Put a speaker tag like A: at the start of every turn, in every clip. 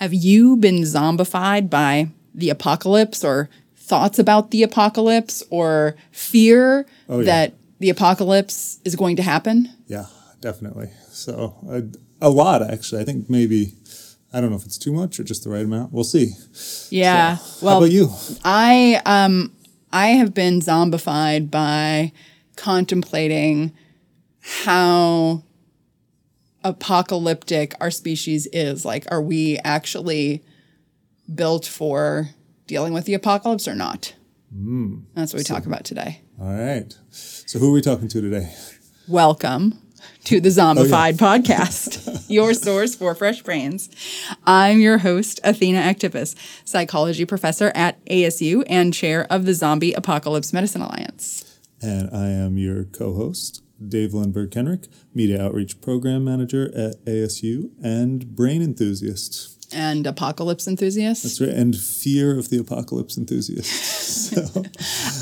A: Have you been zombified by the apocalypse or thoughts about the apocalypse or fear
B: Oh, yeah.
A: that the apocalypse is going to happen?
B: Yeah, definitely. So a, a lot actually. I think maybe I don't know if it's too much or just the right amount. We'll see.
A: Yeah.
B: How
A: well,
B: about you?
A: I um I have been zombified by contemplating how apocalyptic our species is. Like, are we actually built for dealing with the apocalypse or not? Hmm. That's what we talk about today.
B: All right. So who are we talking to today?
A: Welcome to the oh, Zombified podcast, your source for fresh brains. I'm your host, Athena Aktipis, psychology professor at ASU and chair of the Zombie Apocalypse Medicine Alliance.
B: And I am your co-host, Dave Lindbergh Kenrick, media outreach program manager at ASU and brain enthusiast.
A: And apocalypse enthusiast.
B: That's right. And fear of the apocalypse enthusiast. So,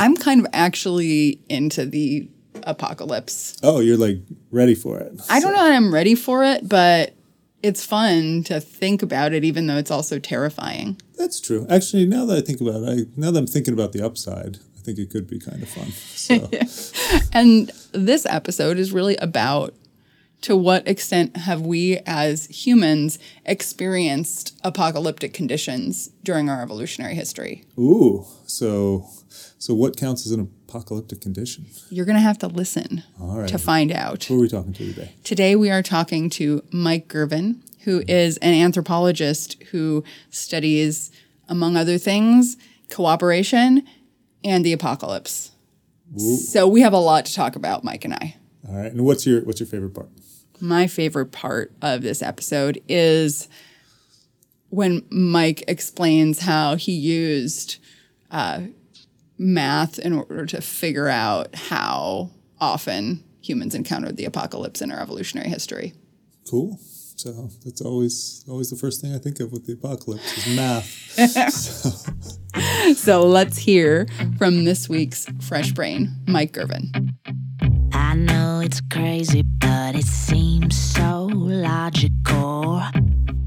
A: I'm kind of actually into the apocalypse.
B: oh, you're like ready for it.
A: I don't know that I'm ready for it, but it's fun to think about it, even though it's also terrifying.
B: That's true. Actually, now that I think about it, I, now that I'm thinking about the upside, think it could be kind of fun. So,
A: And this episode is really about to what extent have we as humans experienced apocalyptic conditions during our evolutionary history?
B: ooh, so, so what counts as an apocalyptic condition?
A: You're going to have to listen
B: All right.
A: to find out.
B: Who are we talking to today?
A: Today we are talking to Mike Gurven, who mm-hmm. is an anthropologist who studies, among other things, cooperation and the apocalypse. So we have a lot to talk about, Mike and I.
B: All right. And what's your what's your favorite part?
A: My favorite part of this episode is when Mike explains how he used uh, math in order to figure out how often humans encountered the apocalypse in our evolutionary history.
B: Cool. So that's always always the first thing I think of with the apocalypse is math.
A: So let's hear from this week's Fresh Brain, Mike Gurven.
C: I know it's crazy, but it seems so logical.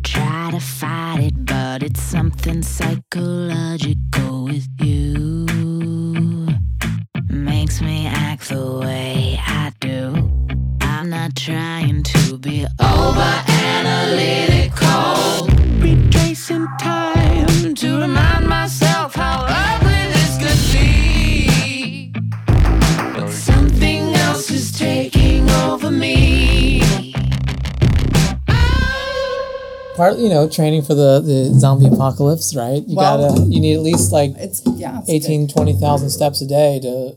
C: Try to fight it, but it's something psychological with you. Makes me act the way I do. I'm not trying to be over analytical. Retracing time to remind myself how ugly this could be. But something else is taking over me.
D: part you know training for the the zombie apocalypse right you
A: Well-
D: gotta you need at least like
A: It's yeah, it's
D: 18 20,000 steps a day to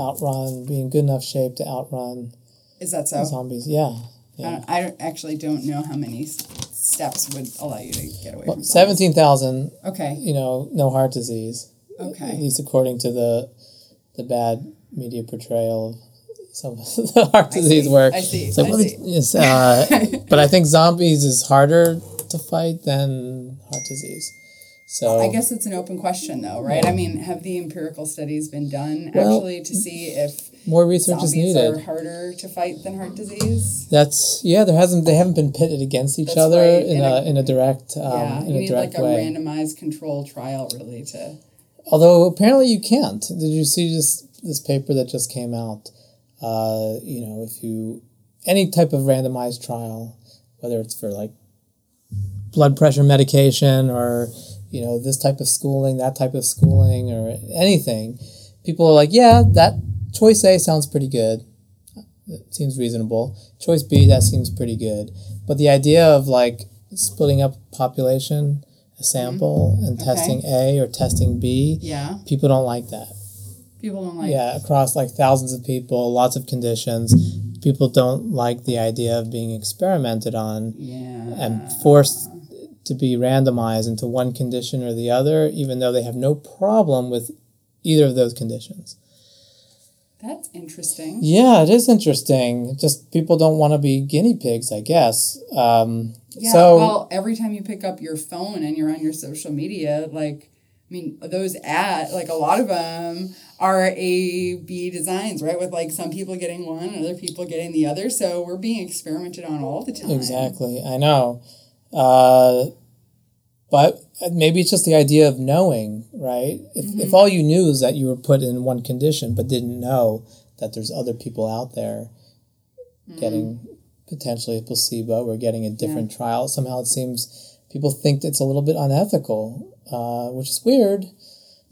D: outrun be in good enough shape to outrun
A: good. Is that so?
D: zombies yeah
A: I, don't, I actually don't know how many steps would allow you to get away from zombies.
D: 17,000
A: Okay.
D: you know no heart disease
A: Okay.
D: at least according to the the bad media portrayal of some of the heart disease work
A: I see,
D: like,
A: I see.
D: yes, uh, but I think zombies is harder to fight than heart disease so
A: I guess it's an open question, though, right? I mean, have the empirical studies been done
D: Well,
A: actually to see if
D: more research is needed
A: are harder to fight than heart disease?
D: That's yeah. There hasn't they haven't been pitted against each
A: That's
D: other
A: right,
D: in,
A: in
D: a,
A: a-
D: in a direct um,
A: yeah,
D: in
A: you
D: a
A: need
D: direct
A: like a
D: way.
A: randomized control trial, really, to.
D: Although apparently you can't. Did you see this this paper that just came out? Uh, you know, if you any type of randomized trial, whether it's for like blood pressure medication or you know this type of schooling, that type of schooling, or anything, people are like, yeah, that choice A sounds pretty good. It seems reasonable. Choice B, that seems pretty good. But the idea of like splitting up population, a mm-hmm. sample, and testing A or testing B,
A: Yeah,
D: people don't like that.
A: people don't like.
D: Yeah, across like thousands of people, lots of conditions, people don't like the idea of being experimented on
A: Yeah.
D: and forced to be randomized into one condition or the other, even though they have no problem with either of those conditions.
A: That's interesting.
D: Yeah, it is interesting. Just people don't want to be guinea pigs, I guess. Um,
A: Yeah.
D: so
A: well, every time you pick up your phone and you're on your social media, like, I mean, those ad, like a lot of them are A B designs, right? With like some people getting one, and other people getting the other. So we're being experimented on all the time.
D: exactly, I know. Uh, but maybe it's just the idea of knowing, right? If, if all you knew is that you were put in one condition, but didn't know that there's other people out there getting potentially a placebo or getting a different trial, somehow it seems people think it's a little bit unethical, uh, which is weird.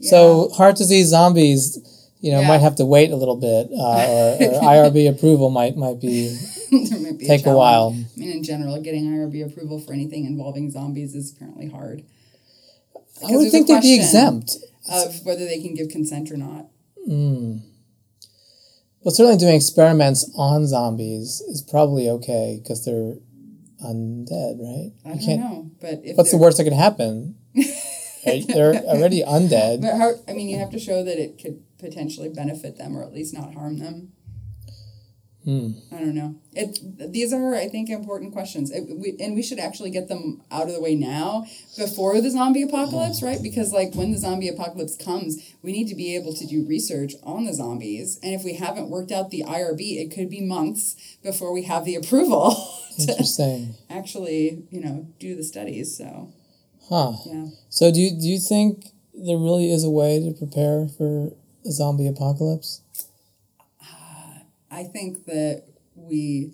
D: So heart disease zombies, you know,
A: Yeah.
D: might have to wait a little bit, uh, or, or IRB approval might might be
A: there might be
D: take a
A: challenge.
D: while.
A: I mean, in general, getting IRB approval for anything involving zombies is apparently hard.
D: I would think they'd be exempt.
A: of whether they can give consent or not. Hmm.
D: Well, certainly doing experiments on zombies is probably okay because they're undead, right?
A: I
D: You
A: don't know, but if
D: What's the worst that could happen? Right? They're already undead.
A: But how? I mean, you have to show that it could potentially benefit them or at least not harm them.
D: Hmm.
A: I don't know. It these are, I think, important questions, it, we, and we should actually get them out of the way now before the zombie apocalypse, right? Because like when the zombie apocalypse comes, we need to be able to do research on the zombies, and if we haven't worked out the IRB, it could be months before we have the approval to actually, you know, do the studies. So
D: Huh.
A: yeah.
D: So do you, do you think there really is a way to prepare for a zombie apocalypse?
A: I think that we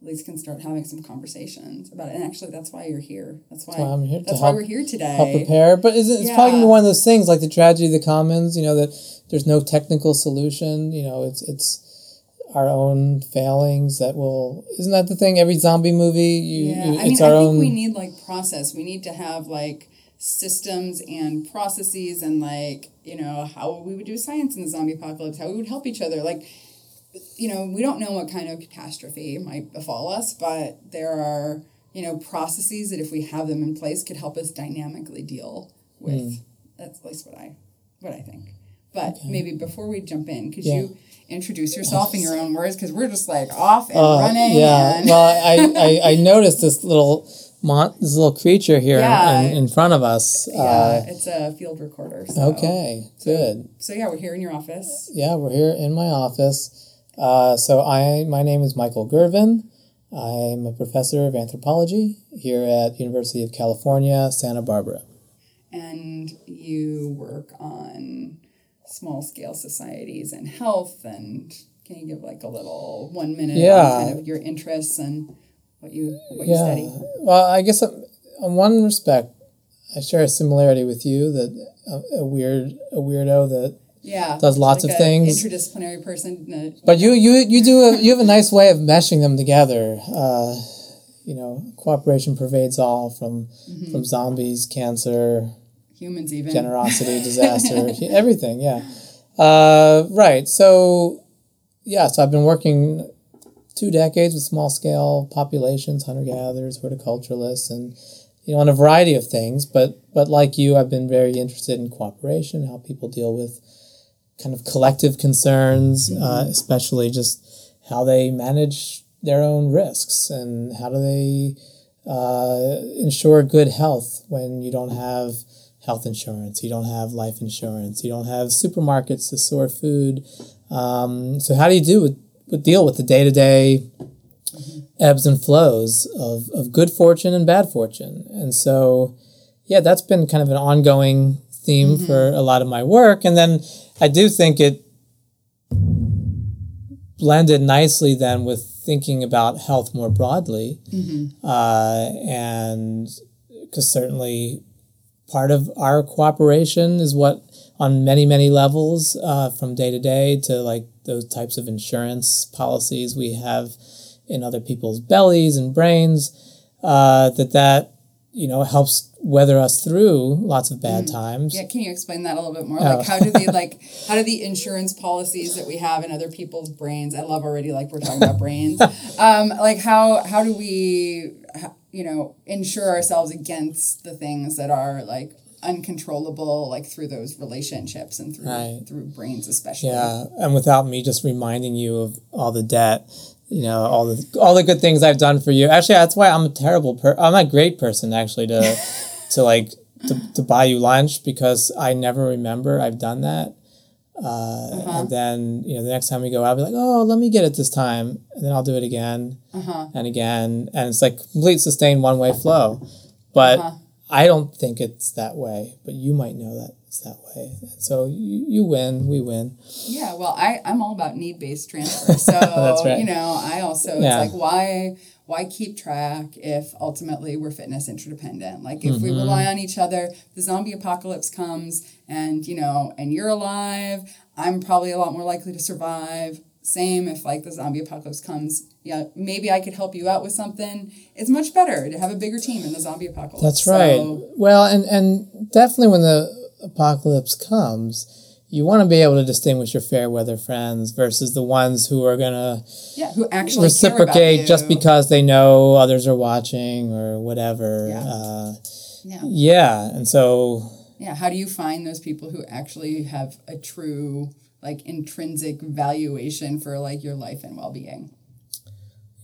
A: at least can start having some conversations about it. And actually, that's why you're here. That's why,
D: I'm here,
A: That's why
D: help-
A: we're here today.
D: Help prepare, but is it, it's probably gonna be one of those things like the tragedy of the commons. You know that there's no technical solution. You know, it's it's our own failings that will. Isn't that the thing? Every zombie movie, you,
A: Yeah,
D: you
A: I mean,
D: it's
A: I
D: our
A: think
D: own.
A: we need like process. We need to have like systems and processes and like you know how we would do science in the zombie apocalypse, how we would help each other. Like, you know, we don't know what kind of catastrophe might befall us, but there are you know processes that if we have them in place could help us dynamically deal with.
D: Hmm.
A: That's at least what I what I think. But maybe before we jump in, could
D: Yeah.
A: you introduce yourself in your own words? Because we're just like off and
D: Uh,
A: running.
D: yeah.
A: and
D: well, I, I I noticed this little mon- this little creature here
A: Yeah.
D: in, in front of us.
A: Yeah,
D: Uh,
A: it's a field recorder. So.
D: okay, good.
A: So yeah, we're here in your office.
D: Yeah, we're here in my office. Uh, so I, my name is Michael Gurven. I'm a professor of anthropology here at University of California, Santa Barbara.
A: and you work on small scale societies and health and can you give like a little one minute
D: Yeah.
A: on kind of your interests and what you what you
D: Yeah.
A: study
D: Well, I guess um, in one respect, I share a similarity with you that a, a weird a weirdo that.
A: Yeah
D: Does lots
A: like
D: of things.
A: interdisciplinary person
D: But you you you do a, you have a nice way of meshing them together. Uh, you know, cooperation pervades all from
A: Mm-hmm.
D: from zombies, cancer,
A: humans even
D: generosity, disaster, everything. Yeah. Uh, right. So, yeah. So I've been working two decades with small scale populations, hunter gatherers, horticulturalists, and you know on a variety of things. But but like you, I've been very interested in cooperation, how people deal with kind of collective concerns, uh, especially just how they manage their own risks and how do they uh, ensure good health when you don't have health insurance, you don't have life insurance, you don't have supermarkets to store food. Um, so how do you do with, with deal with the day to day ebbs and flows of, of good fortune and bad fortune? And so, yeah, that's been kind of an ongoing theme for a lot of my work. And then I do think it blended nicely then with thinking about health more broadly. Uh, and because certainly part of our cooperation is what on many many levels uh, from day to day to like those types of insurance policies we have in other people's bellies and brains uh, that that you know helps weather us through lots of bad times
A: yeah can you explain that a little bit more
D: Oh.
A: like how do they like how do the insurance policies that we have in other people's brains i love already like we're talking about brains um like how how do we you know insure ourselves against the things that are like uncontrollable like through those relationships and through
D: Right.
A: through brains especially
D: Yeah, and without me just reminding you of all the debt, you know, all the all the good things I've done for you. Actually, that's why I'm a terrible per. I'm a great person actually to to like to, to buy you lunch because I never remember I've done that. Uh, uh-huh. And then you know the next time we go out, I'll be like, oh, let me get it this time, and then I'll do it again uh-huh. and again, and it's like complete sustained one way flow. But uh-huh. I don't think it's that way, but you might know that it's that way. And so you, you win, we win.
A: Yeah, well, I, I'm all about need based transfer. So,
D: right.
A: you know, I also,
D: Yeah.
A: it's like, why why keep track if ultimately we're fitness interdependent? Like, if
D: Mm-hmm.
A: we rely on each other, the zombie apocalypse comes and, you know, and you're alive, I'm probably a lot more likely to survive. Same if, like, the zombie apocalypse comes. Yeah, maybe I could help you out with something. It's much better to have a bigger team in the zombie apocalypse.
D: That's right.
A: So,
D: well, and, and definitely when the apocalypse comes, you want to be able to distinguish your fair weather friends versus the ones who are going to
A: yeah, who actually
D: reciprocate just because they know others are watching or whatever.
A: Yeah.
D: Uh,
A: Yeah.
D: yeah. And so,
A: Yeah, how do you find those people who actually have a true like intrinsic valuation for like your life and well-being?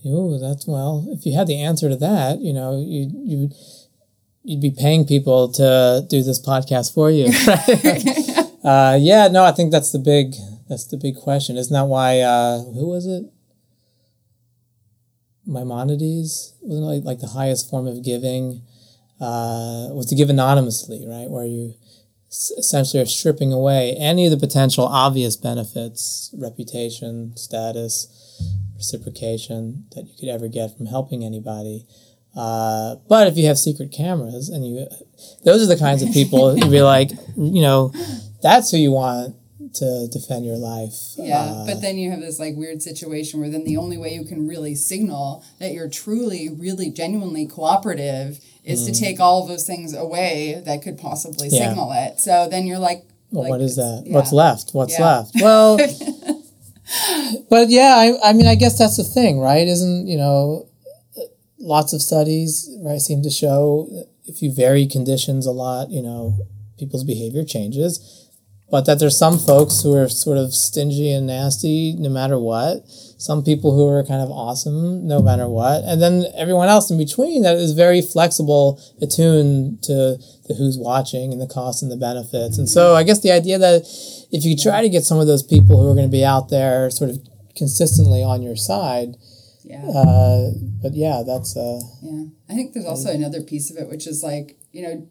D: ooh, that's well, if you had the answer to that, you know, you, you, you'd be paying people to do this podcast for you. Right? uh, yeah, no, I think that's the big, that's the big question. Isn't that why, uh, who was it? Maimonides wasn't it like, like the highest form of giving uh, was to give anonymously, right? Where you essentially are stripping away any of the potential obvious benefits, reputation, status, reciprocation that you could ever get from helping anybody. Uh, but if you have secret cameras and you, those are the kinds of people you'd be like, you know, that's who you want to defend your life.
A: Yeah,
D: Uh,
A: but then you have this like weird situation where then the only way you can really signal that you're truly, really, genuinely cooperative is to take all of those things away that could possibly
D: Mm. Yeah.
A: signal it. So then you're like,
D: Well,
A: like,
D: what is that? What's left? What's
A: Yeah.
D: left? Well, but yeah, I, I mean, I guess that's the thing, right? Isn't, you know, lots of studies, right, seem to show if you vary conditions a lot, you know, people's behavior changes. But that there's some folks who are sort of stingy and nasty no matter what. Some people who are kind of awesome no matter what. And then everyone else in between that is very flexible, attuned to the who's watching and the costs and the benefits. And so I guess the idea that if you try to get some of those people who are going to be out there sort of consistently on your side,
A: Yeah.
D: uh, but yeah, that's uh,
A: Yeah. I think there's also another piece of it, which is like, you know,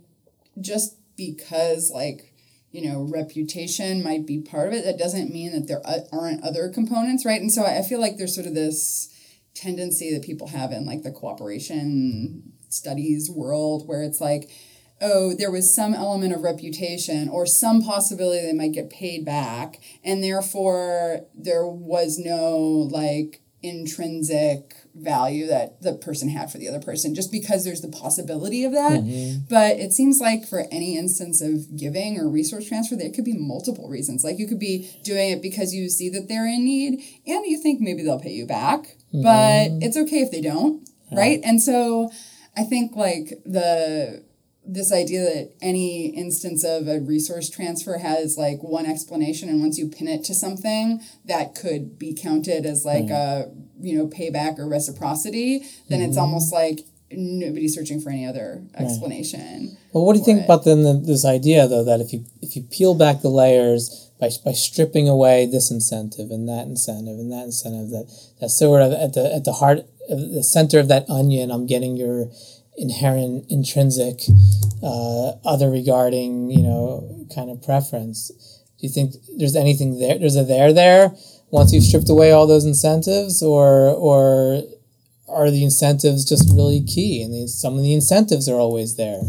A: just because like, you know, reputation might be part of it, that doesn't mean that there aren't other components, right? And so I I feel like there's sort of this tendency that people have in like the cooperation studies world where it's like, oh, there was some element of reputation or some possibility they might get paid back, and therefore there was no like intrinsic value that the person had for the other person just because there's the possibility of that. Mm-hmm. But it seems like for any instance of giving or resource transfer, there could be multiple reasons. Like you could be doing it because you see that they're in need and you think maybe they'll pay you back, mm-hmm. but it's okay if they don't, right? And so I think like the this idea that any instance of a resource transfer has like one explanation and once you pin it to something that could be counted as like mm-hmm. a you know payback or reciprocity then it's mm-hmm. almost like nobody's searching for any other explanation
D: Well, what do you think
A: it.
D: about then the, this idea though that if you if you peel back the layers by by stripping away this incentive and that incentive and that incentive that that sort of at the at the heart of the center of that onion, I'm getting your inherent intrinsic uh, other regarding you know kind of preference. Do you think there's anything there? There's a there there once you've stripped away all those incentives, or or are the incentives just really key? And the, some of the incentives are always there.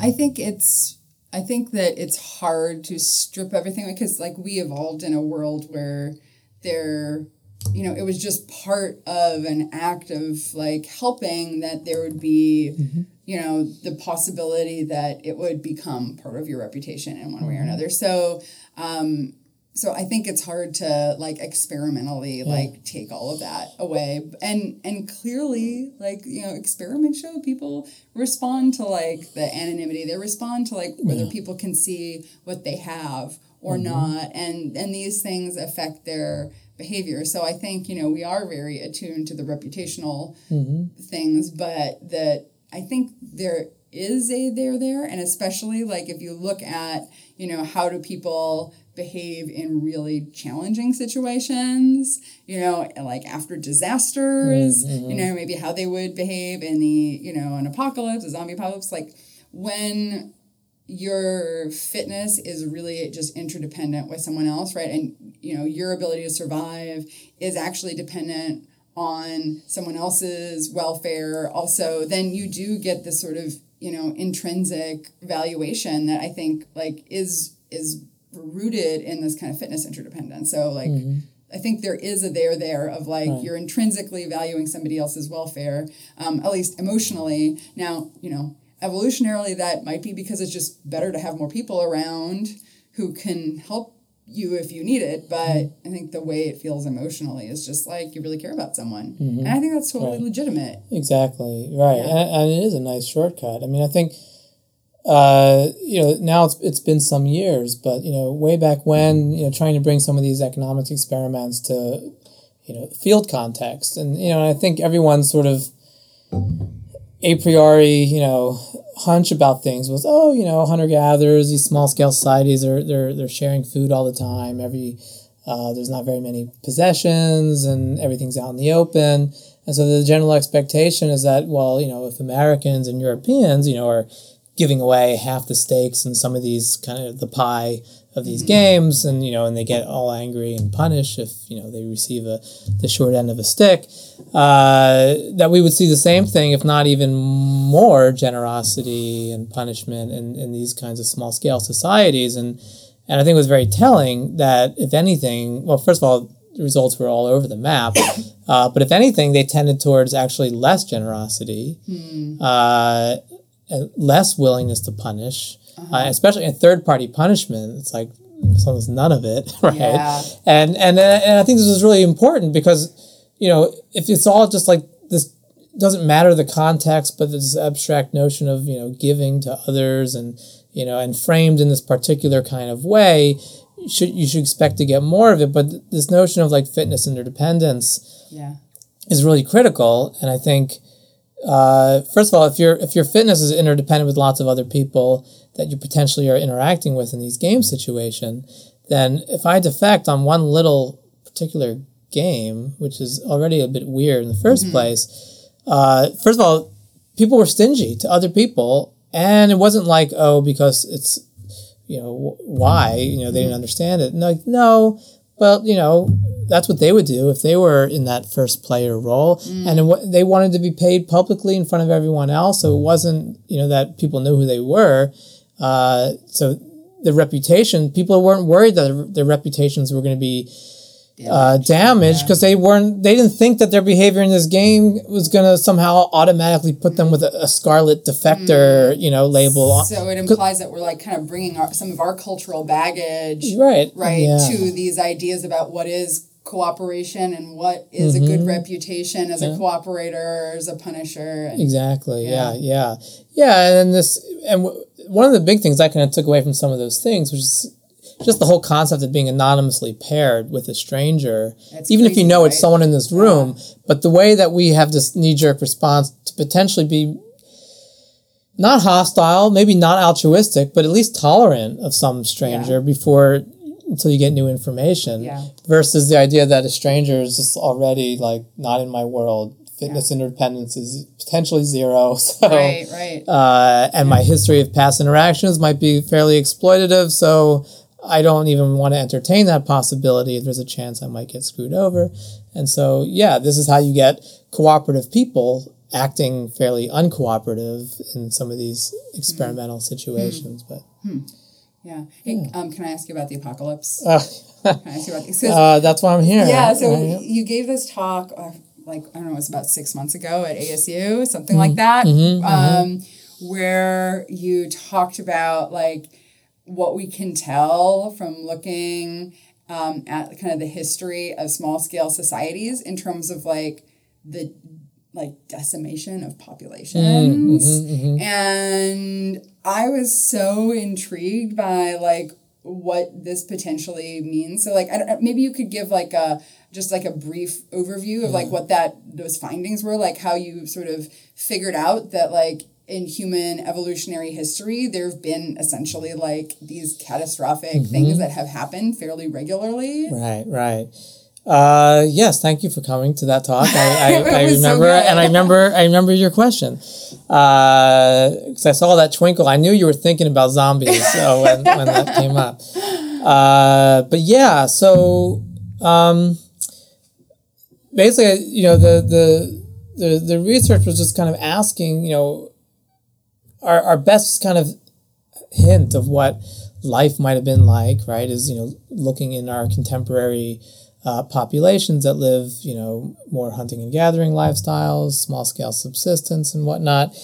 A: I think it's I think that it's hard to strip everything because like we evolved in a world where there you know it was just part of an act of like helping that there would be mm-hmm. you know the possibility that it would become part of your reputation in one way or mm-hmm. another. So um so I think it's hard to like experimentally like take all of that away. And and clearly like you know experiments show people respond to like the anonymity. They respond to like whether people can see what they have or mm-hmm. not. And and these things affect their behavior. So I think you know we are very attuned to the reputational mm-hmm. things but that I think there is a there there and especially like if you look at you know how do people behave in really challenging situations you know like after disasters mm-hmm. you know maybe how they would behave in the you know an apocalypse a zombie apocalypse like when your fitness is really just interdependent with someone else, right? And you know, your ability to survive is actually dependent on someone else's welfare also, then you do get this sort of, you know, intrinsic valuation that I think like is is rooted in this kind of fitness interdependence. So like I think there is a there there of like you're intrinsically valuing somebody else's welfare, um, at least emotionally. Now, you know, evolutionarily that might be because it's just better to have more people around who can help you if you need it. But I think the way it feels emotionally is just like you really care about someone. And I think that's totally
D: Right.
A: legitimate.
D: Exactly right,
A: Yeah.
D: and, and it is a nice shortcut. I mean, I think uh, you know now it's it's been some years, but you know way back when you know trying to bring some of these economics experiments to you know field context, and you know I think everyone's sort of a priori you know hunch about things was oh you know hunter gatherers these small scale societies are they're they're sharing food all the time. Every uh, there's not very many possessions and everything's out in the open. And so the general expectation is that well you know if americans and europeans you know are giving away half the stakes and some of these kind of the pie of these games and you know and they get all angry and punish if you know they receive a the short end of a stick. Uh, that we would see the same thing if not even more generosity and punishment in, in these kinds of small scale societies. And and I think it was very telling that if anything well first of all the results were all over the map uh, but if anything they tended towards actually less generosity uh, less willingness to punish, uh, especially in third party punishment. It's like it's almost none of it, right?
A: Yeah.
D: And and uh, and I think this is really important because you know if it's all just like this doesn't matter the context, but this abstract notion of you know giving to others and you know and framed in this particular kind of way. You should you should expect to get more of it, but this notion of like fitness interdependence
A: Yeah.
D: is really critical. And I think, uh, first of all, if your if your fitness is interdependent with lots of other people that you potentially are interacting with in these game situation, then if I defect on one little particular game, which is already a bit weird in the 1st mm-hmm. place, uh, first of all, people were stingy to other people, and it wasn't like oh because it's you know wh- why you know they didn't mm-hmm. understand it. No, no, well you know that's what they would do if they were in that first player role, mm. and it, wa- they wanted to be paid publicly in front of everyone else. So it mm. wasn't you know that people knew who they were. Uh, so the reputation, people weren't worried that their reputations were going to be uh, damaged. because they weren't they didn't think that their behavior in this game was going to somehow automatically put them with a, a scarlet defector you know label on-
A: So it implies that we're like kind of bringing our, some of our cultural baggage,
D: right.
A: right,
D: yeah.
A: to these ideas about what is cooperation and what is a
D: Mm-hmm.
A: good reputation as a cooperator, as a punisher. And,
D: Exactly. Yeah.
A: Yeah.
D: Yeah. Yeah. And this, and w- one of the big things I kind of took away from some of those things was just the whole concept of being anonymously paired with a stranger,
A: That's
D: even if you
A: crazy,
D: know it's someone in this room. But the way that we have this knee jerk response to potentially be not hostile, maybe not altruistic, but at least tolerant of some stranger before until you get new information
A: Yeah.
D: versus the idea that a stranger is just already like not in my world. Fitness interdependence is potentially zero. So,
A: Right, right.
D: uh, and my history of past interactions might be fairly exploitative. So I don't even want to entertain that possibility. There's a chance I might get screwed over. And so, yeah, this is how you get cooperative people acting fairly uncooperative in some of these hmm. experimental situations. But hmm. Hmm.
A: Yeah. Hey, um, can I ask you about the apocalypse?
D: uh,
A: Can I ask you about the
D: uh, that's why I'm here.
A: yeah, so
D: right?
A: you gave this talk, uh, like, I don't know, it was about six months ago at ASU, something
D: Mm-hmm.
A: like that, um, where you talked about, like, what we can tell from looking um, at kind of the history of small scale societies in terms of, like, the like decimation of populations and i was so intrigued by like what this potentially means. So like I maybe you could give like a just like a brief overview of like mm-hmm. what that those findings were like how you sort of figured out that like in human evolutionary history there have been essentially like these catastrophic mm-hmm. things that have happened fairly regularly.
D: Right, right. Uh, yes, thank you for coming to that talk. I, I, I
A: was so
D: remember, and I remember, I remember your question. Because I saw that twinkle, I knew you were thinking about zombies. So when, when that came up, uh, but yeah, so um, basically, you know, the the the the research was just kind of asking, you know, our our best kind of hint of what life might have been like, right? Is you know looking in our contemporary uh, populations that live, you know, more hunting and gathering lifestyles, small scale subsistence and whatnot.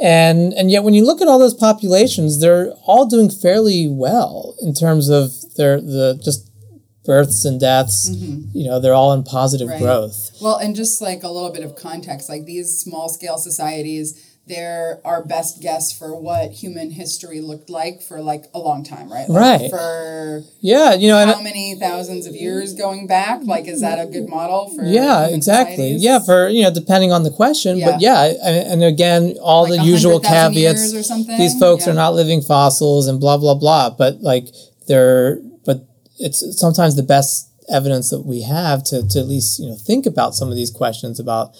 D: And and yet when you look at all those populations, they're all doing fairly well in terms of their the just births and deaths. You know, they're all in positive
A: Right.
D: growth.
A: Well, and just like a little bit of context, like these small scale societies, they're our best guess for what human history looked like for like a long time, right? Like
D: Right.
A: For
D: Yeah, you know, and
A: how many thousands of years going back? Like, is that a good model for?
D: Yeah, exactly.
A: societies?
D: Yeah, for you know, depending on the question, but yeah, and, and again, all
A: Like
D: the usual caveats.
A: years or something?
D: These folks
A: Yeah.
D: are not living fossils and blah blah blah. But like they're, but it's sometimes the best evidence that we have to to at least you know think about some of these questions about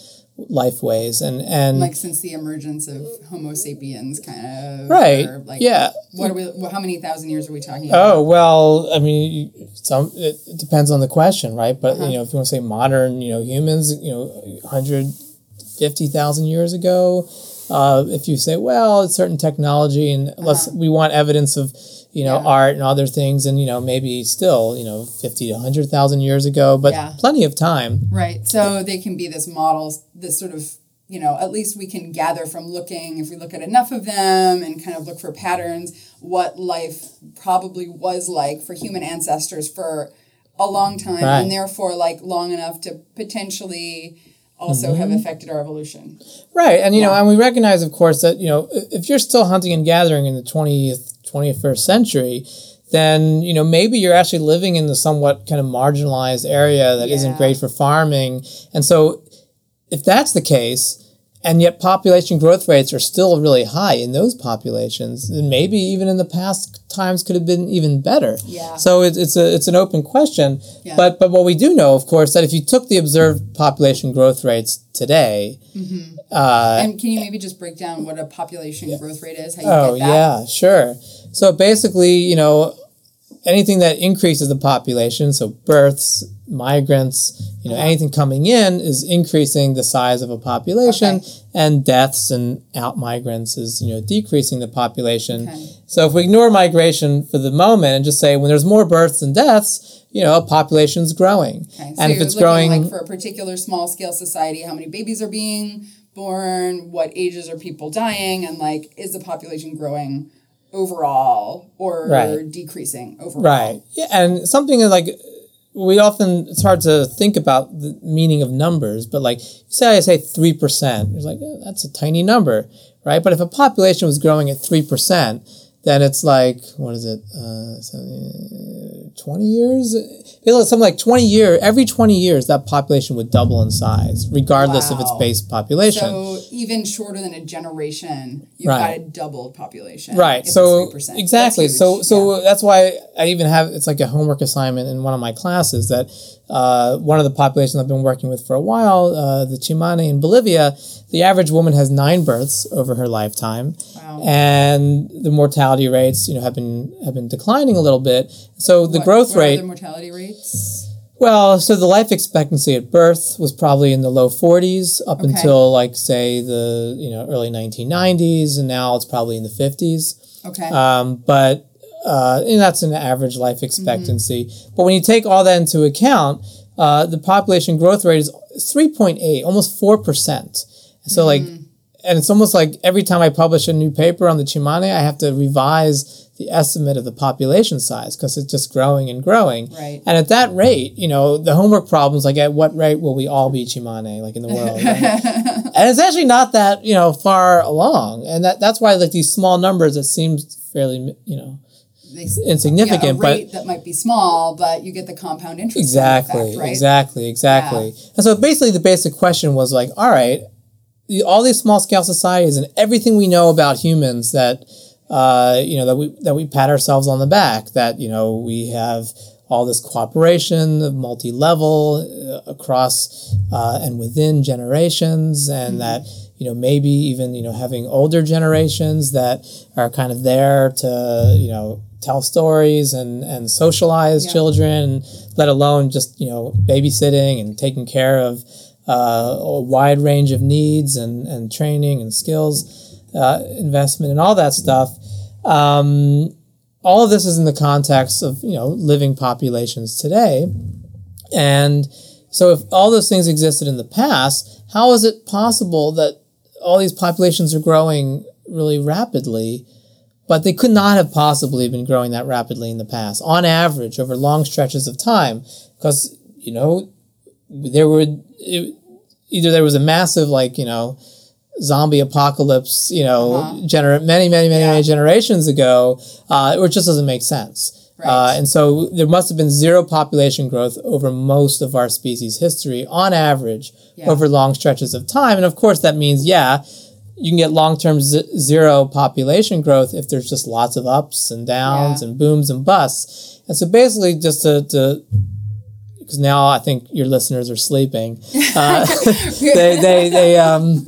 D: life ways and and
A: like since the emergence of Homo sapiens, kind of
D: right,
A: like,
D: yeah.
A: What are we? How many thousand years are we talking about?
D: Oh well, I mean, some it, depends on the question, right? But
A: Uh-huh.
D: you know, if you want to say modern, you know, humans, you know, hundred fifty thousand years ago. Uh, if you say, well, it's certain technology, and let's we want evidence of, you know.
A: Yeah.
D: art and other things, and you know, maybe still, you know, fifty to hundred thousand years ago, but
A: Yeah.
D: plenty of time.
A: Right. So they can be this models, this sort of, you know, at least we can gather from looking, if we look at enough of them and kind of look for patterns, what life probably was like for human ancestors for a long time
D: Right.
A: and therefore like long enough to potentially also have
D: Mm-hmm.
A: affected our evolution.
D: Right, and you know, and we recognize, of course, that you know, if you're still hunting and gathering in the twentieth, twenty first century, then you know maybe you're actually living in the somewhat kind of marginalized area that not great for farming, and so if that's the case, and yet population growth rates are still really high in those populations, then maybe even in the past times could have been even better.
A: Yeah.
D: So it's it's a it's an open question,
A: Yeah.
D: but but what we do know, of course, that if you took the observed population growth rates today. Uh,
A: and can you maybe just break down what a population growth rate is? How you
D: Oh
A: get that?
D: yeah, sure. So basically, you know, anything that increases the population, so births, migrants, you know,
A: Uh-huh.
D: anything coming in is increasing the size of a population,
A: Okay.
D: and deaths and out migrants is you know decreasing the population.
A: Okay.
D: So if we ignore migration for the moment and just say when there's more births and deaths, you know, a population's growing,
A: Okay. So
D: and if it's growing,
A: like for a particular small scale society, how many babies are being born, what ages are people dying, and like is the population growing overall or
D: Right.
A: decreasing overall?
D: Right. Yeah, and something that, like we often it's hard to think about the meaning of numbers, but like say I say three percent, it's like eh, that's a tiny number, right? But if a population was growing at three percent, then it's like what is it, uh, seventy- twenty years? It was something like twenty year. Every twenty years, that population would double in size, regardless of its base population.
A: So even shorter than a generation, you've
D: Right.
A: got a doubled population.
D: right so exactly so so
A: Yeah.
D: that's why i even have it's like a homework assignment in one of my classes that uh, one of the populations i've been working with for a while uh, the Tsimane in bolivia the average woman has nine births over her lifetime
A: Wow.
D: and the mortality rates you know have been have been declining a little bit so the
A: What-
D: growth
A: what
D: rate
A: the mortality rates?
D: well, so the life expectancy at birth was probably in the low 40s up
A: Okay.
D: until like say the you know early 1990s, and now it's probably in the 50s.
A: Okay.
D: Um, but uh, and that's an average life expectancy.
A: Mm-hmm.
D: But when you take all that into account, uh, the population growth rate is 3.8, almost 4%. So, like,
A: Mm.
D: and it's almost like every time I publish a new paper on the Tsimane, I have to revise the estimate of the population size because it's just growing and growing.
A: Right.
D: And at that rate, you know, the homework problems like at what rate will we all be Tsimane, like in the world? and it's actually not that you know far along, and that that's why like these small numbers it seems fairly you know
A: They
D: insignificant,
A: yeah,
D: but
A: that might be small, but you get the compound interest
D: exactly,
A: effect, right?
D: exactly, exactly. And so basically, the basic question was like, all right, all these small scale societies and everything we know about humans that. Uh, you know that we that we pat ourselves on the back that you know we have all this cooperation, multi level uh, across uh, and within generations, and that you know maybe even you know having older generations that are kind of there to you know tell stories and and socialize
A: Yeah.
D: children, let alone just you know babysitting and taking care of uh, a wide range of needs and and training and skills uh, investment and all that stuff. Um, all of this is in the context of you know living populations today, and so if all those things existed in the past, how is it possible that all these populations are growing really rapidly, but they could not have possibly been growing that rapidly in the past, on average, over long stretches of time, because you know there were it, either there was a massive like you know zombie apocalypse, you know,
A: Uh-huh.
D: gener- many, many, many,
A: Yeah.
D: many generations ago, uh, or it just doesn't make sense. Uh, and so there must have been zero population growth over most of our species history on average
A: Yeah.
D: over long stretches of time. And of course, that means, yeah, you can get long term z- zero population growth if there's just lots of ups and downs
A: Yeah.
D: and booms and busts. And so basically, just to, to because now I think your listeners are sleeping. Uh, they, they, they, um,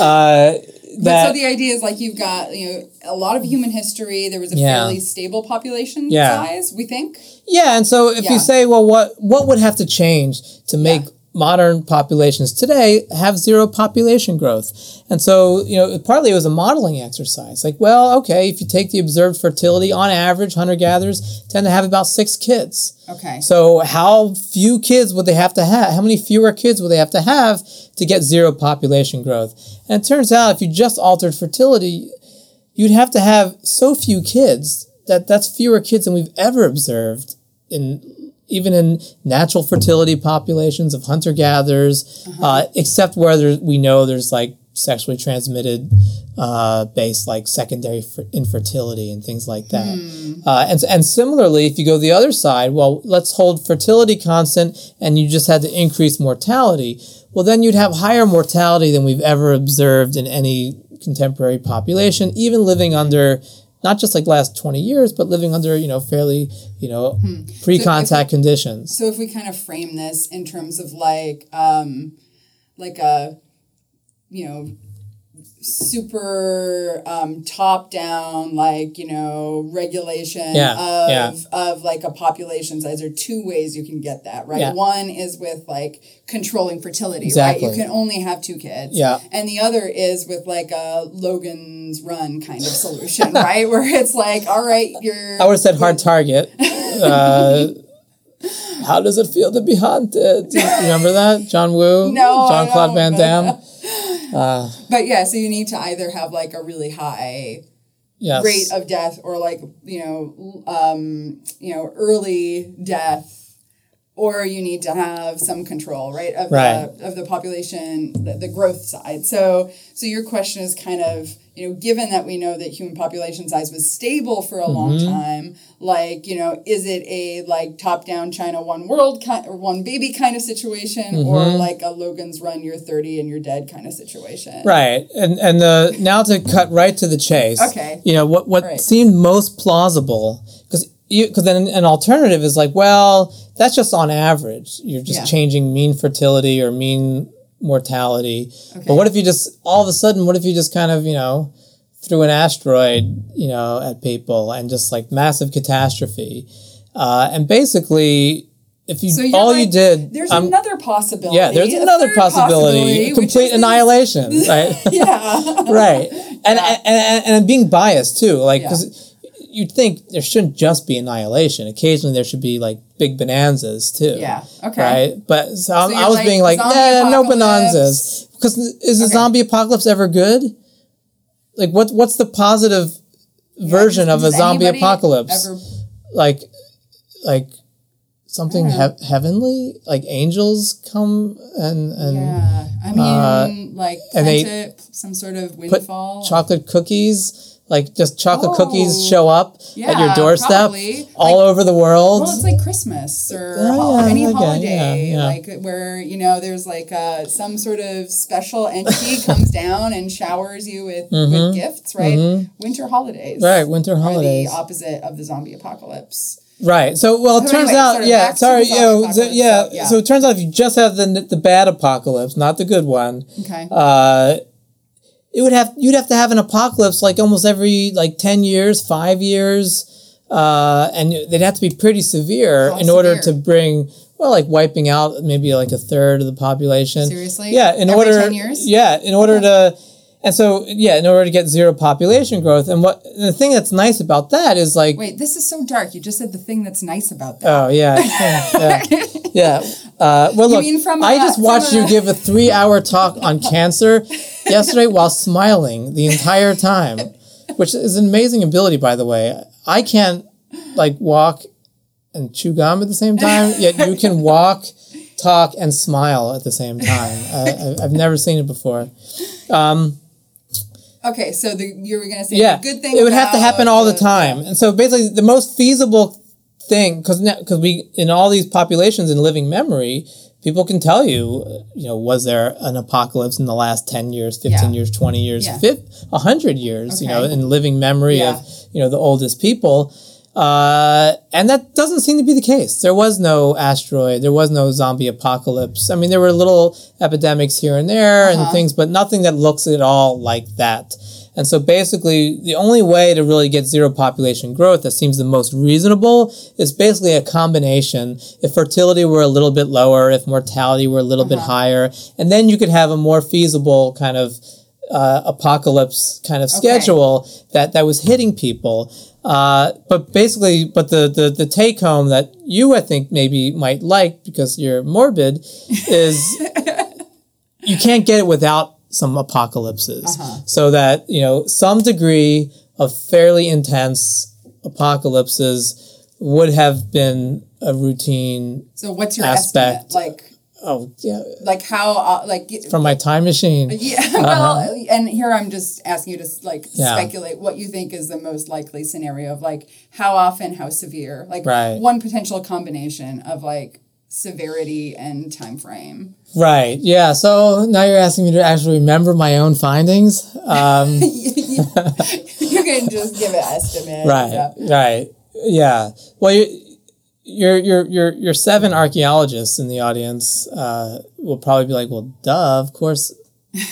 D: uh, that,
A: so the idea is like you've got you know a lot of human history. There was a
D: Yeah.
A: fairly stable population
D: Yeah.
A: size. We think.
D: Yeah, and so if
A: Yeah.
D: you say, well, what what would have to change to make
A: Yeah.
D: Modern populations today have zero population growth? And so, you know, partly it was a modeling exercise. Like, well, okay, if you take the observed fertility, on average, hunter gatherers tend to have about six kids.
A: Okay.
D: So how few kids would they have to have? How many fewer kids would they have to have to get zero population growth? And it turns out if you just altered fertility, you'd have to have so few kids that that's fewer kids than we've ever observed in even in natural fertility populations of hunter gatherers, uh, except where there, we know there's like sexually transmitted uh, based like secondary fer- infertility and things like that. Uh, and, and similarly, if you go the other side, well, let's hold fertility constant and you just had to increase mortality. Well, then you'd have higher mortality than we've ever observed in any contemporary population, even living under not just like last 20 years, but living under, you know, fairly, you know, pre-contact conditions.
A: So if we kind of frame this in terms of like um like a you know super um, top down like you know regulation
D: Yeah,
A: of
D: yeah.
A: of like a population size there are two ways you can get that right
D: Yeah.
A: one is with like controlling fertility
D: Exactly.
A: right you can only have two kids
D: Yeah.
A: and the other is with like a logan's run kind of solution right where it's like all right you're
D: I would have said hard target. Uh, how does it feel to be haunted? Remember that? John Woo?
A: No,
D: John Claude Van
A: but-
D: Damme?
A: But yeah, so you need to either have like a really high
D: Yes.
A: rate of death or like, you know, um, you know, early death or you need to have some control, right? Of
D: Right.
A: the of the population, the, the growth side. So so your question is kind of, you know, given that we know that human population size was stable for a long
D: Mm-hmm.
A: time, like, you know, is it a like top down China one world kind or one baby kind of situation or
D: Mm-hmm.
A: like a Logan's run you're 30 and you're dead kind of situation?
D: Right, and and the now to cut right to the chase.
A: Okay.
D: You know what what
A: Right.
D: seemed most plausible because because then an alternative is like well that's just on average you're just
A: Yeah.
D: changing mean fertility or mean mortality.
A: Okay.
D: But what if you just all of a sudden what if you just kind of you know threw an asteroid you know at people and just like massive catastrophe, uh, and basically if you
A: So
D: all you did
A: There's
D: um,
A: another possibility.
D: yeah there's another possibility,
A: which
D: complete annihilation right.
A: Yeah.
D: right and, and, and and being biased too like
A: Yeah.
D: You'd think there shouldn't just be annihilation occasionally there should be like big bonanzas too
A: Yeah, okay.
D: right but so, I'm- i was
A: like,
D: being like nah, no bonanzas because is
A: Okay.
D: zombie apocalypse ever good like what what's the positive version
A: Does-
D: of a zombie apocalypse
A: ever-
D: like like something he- heavenly like angels come and and
A: yeah. I mean, like
D: Uh, and they
A: some sort of windfall,
D: put
A: windfall.
D: chocolate cookies like just chocolate
A: Oh.
D: cookies show up at your doorstep
A: probably.
D: all over the world
A: well, it's like Christmas or
D: Oh,
A: hol-
D: yeah,
A: any
D: okay,
A: holiday,
D: yeah, yeah.
A: like where you know there's like uh, some sort of special entity comes down and showers you with, with gifts, right? Winter holidays,
D: Mm-hmm. right winter
A: are
D: holidays
A: the opposite of the zombie apocalypse.
D: Right. So, well, it
A: So
D: turns
A: anyway,
D: out,
A: sort of
D: yeah, sorry, you know,
A: apocalypse,
D: yeah,
A: so, yeah.
D: So it turns out if you just have the the bad apocalypse, not the good one,
A: Okay.
D: uh, it would have you'd have to have an apocalypse like almost every like ten years, five years, uh, and they'd have to be pretty severe
A: How
D: in order to bring well, like wiping out maybe like a third of the population.
A: Seriously?
D: Yeah. In
A: Every
D: order.
A: 10 years?
D: Yeah. In order to. And so, yeah, in order to get zero population growth, and what the thing that's nice about that is like,
A: Wait, this is so dark. You just said the thing that's nice about that.
D: Oh yeah, yeah, yeah. Uh, well, look, I
A: a-
D: just watched
A: a-
D: you give a three-hour talk on cancer yesterday while smiling the entire time, which is an amazing ability, by the way. I can't like walk and chew gum at the same time, yet you can walk, talk, and smile at the same time. I've never seen it before.
A: Okay, so the, you were going to say
D: yeah,
A: good thing
D: it would have to happen all the time. And so basically, the most feasible thing, because because we in all these populations in living memory, people can tell you, you know, was there an apocalypse in the last ten years, fifteen
A: Yeah.
D: years, twenty years,
A: Yeah.
D: a hundred years? You know, in living memory
A: Yeah.
D: of you know the oldest people. Uh, and that doesn't seem to be the case. There was no asteroid. There was no zombie apocalypse. I mean, there were little epidemics here and there
A: Uh-huh.
D: and things, but nothing that looks at all like that. And so basically, the only way to really get zero population growth that seems the most reasonable is basically a combination. If fertility were a little bit lower, if mortality were a little bit
A: Uh-huh.
D: higher, and then you could have a more feasible kind of uh, apocalypse kind of schedule that, that was hitting people. Uh, but basically, but the, the, the take home that you, I think, maybe might like because you're morbid is you can't get it without some apocalypses. So that, you know, some degree of fairly intense apocalypses would have been a routine.
A: So what's your
D: aspect.
A: estimate? Like,
D: Oh, yeah.
A: like how, uh, like,
D: From my time machine.
A: yeah, well, and here I'm just asking you to like
D: Uh-huh. Yeah.
A: speculate what you think is the most likely scenario of like how often, how severe, like
D: Right.
A: one potential combination of like severity and time frame.
D: Right. Yeah. So now you're asking me to actually remember my own findings. Um,
A: you can just give an estimate.
D: right.
A: Yeah.
D: Right. Yeah. Well, you, your your your your seven archaeologists in the audience uh, will probably be like, well, duh, of course.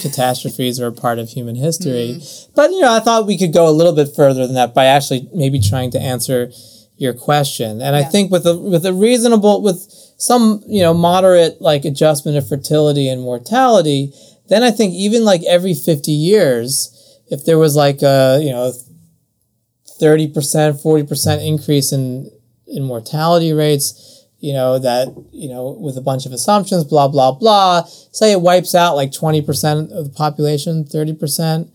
D: Catastrophes are a part of human history, but you know, I thought we could go a little bit further than that by actually maybe trying to answer your question. And I think with a with a reasonable with some you know moderate like adjustment of fertility and mortality, then I think even like every fifty years, if there was like a you know thirty percent, forty percent increase in in mortality rates, you know that you know with a bunch of assumptions, blah blah blah. Say it wipes out like twenty percent of the population, thirty percent.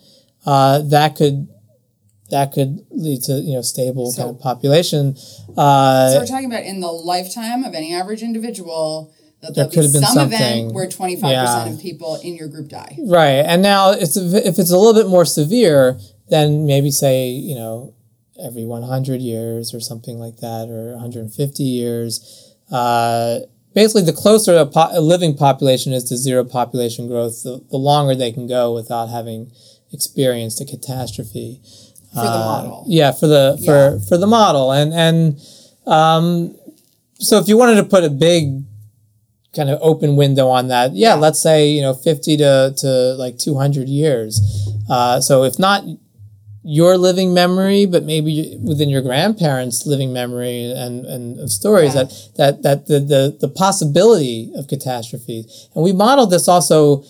D: Uh, that could that could lead to you know stable
A: So-
D: kind of population. Uh,
A: So we're talking about in the lifetime of any average individual that
D: There could
A: be
D: have been
A: some
D: something.
A: event where 25%
D: Yeah.
A: of people in your group die.
D: Right, and now it's if it's a little bit more severe, then maybe say you know every 100 years or something like that, or 150 years. Uh, basically, the closer a, po- a living population is to zero population growth, the, the longer they can go without having experienced a catastrophe.
A: For the
D: Uh,
A: model.
D: Yeah, for the for for the model, and and um, so if you wanted to put a big kind of open window on that, yeah,
A: Yeah.
D: let's say you know fifty to to like two hundred years. Uh, so if not your living memory, but maybe within your grandparents' living memory and, and of stories
A: Yeah.
D: that that that the, the the possibility of catastrophe, and we modeled this also.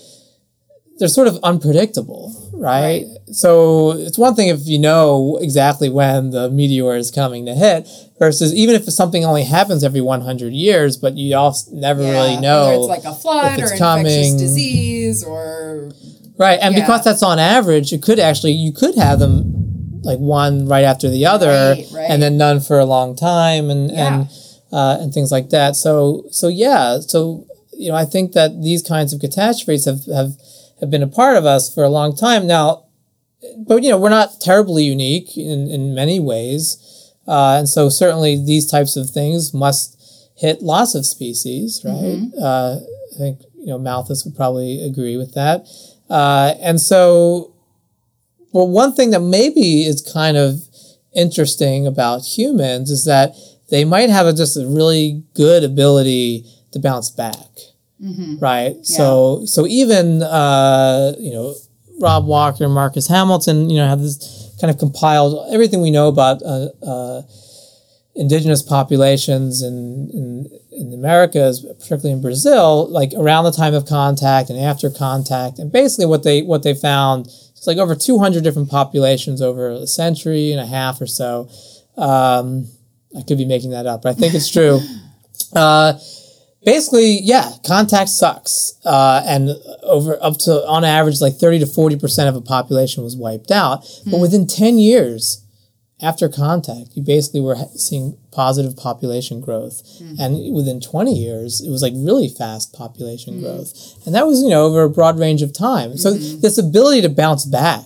D: They're sort of unpredictable, right? So it's one thing if you know exactly when the meteor is coming to hit, versus even if something only happens every 100 years, but you also never really
A: Whether
D: know.
A: it's like a flood or
D: it's
A: infectious disease or
D: Right, and
A: Yeah.
D: because that's on average, you could actually you could have them like one right after the other,
A: Right, right.
D: and then none for a long time, and
A: Yeah.
D: and uh, and things like that. So so yeah, so you know I think that these kinds of catastrophes have have have been a part of us for a long time now. But you know we're not terribly unique in in many ways, uh, and so certainly these types of things must hit lots of species, right? Uh, I think you know Malthus would probably agree with that. Uh, and so, well, one thing that maybe is kind of interesting about humans is that they might have a, just a really good ability to bounce back. Right. So so even uh, you know Rob Walker Marcus Hamilton, you know, have this kind of compiled everything we know about uh, uh, indigenous populations in, in in the Americas, particularly in Brazil, like around the time of contact and after contact, and basically what they what they found is like over 200 different populations over a century and a half or so. Um, I could be making that up, but I think it's true. Uh, basically, yeah, contact sucks, uh, and over up to on average, like 30 to 40 percent of a population was wiped out. But within 10 years after contact, you basically were seeing positive population growth, hmm. and within 20 years, it was like really fast population hmm. growth, and that was you know over a broad range of time. So hmm. this ability to bounce back.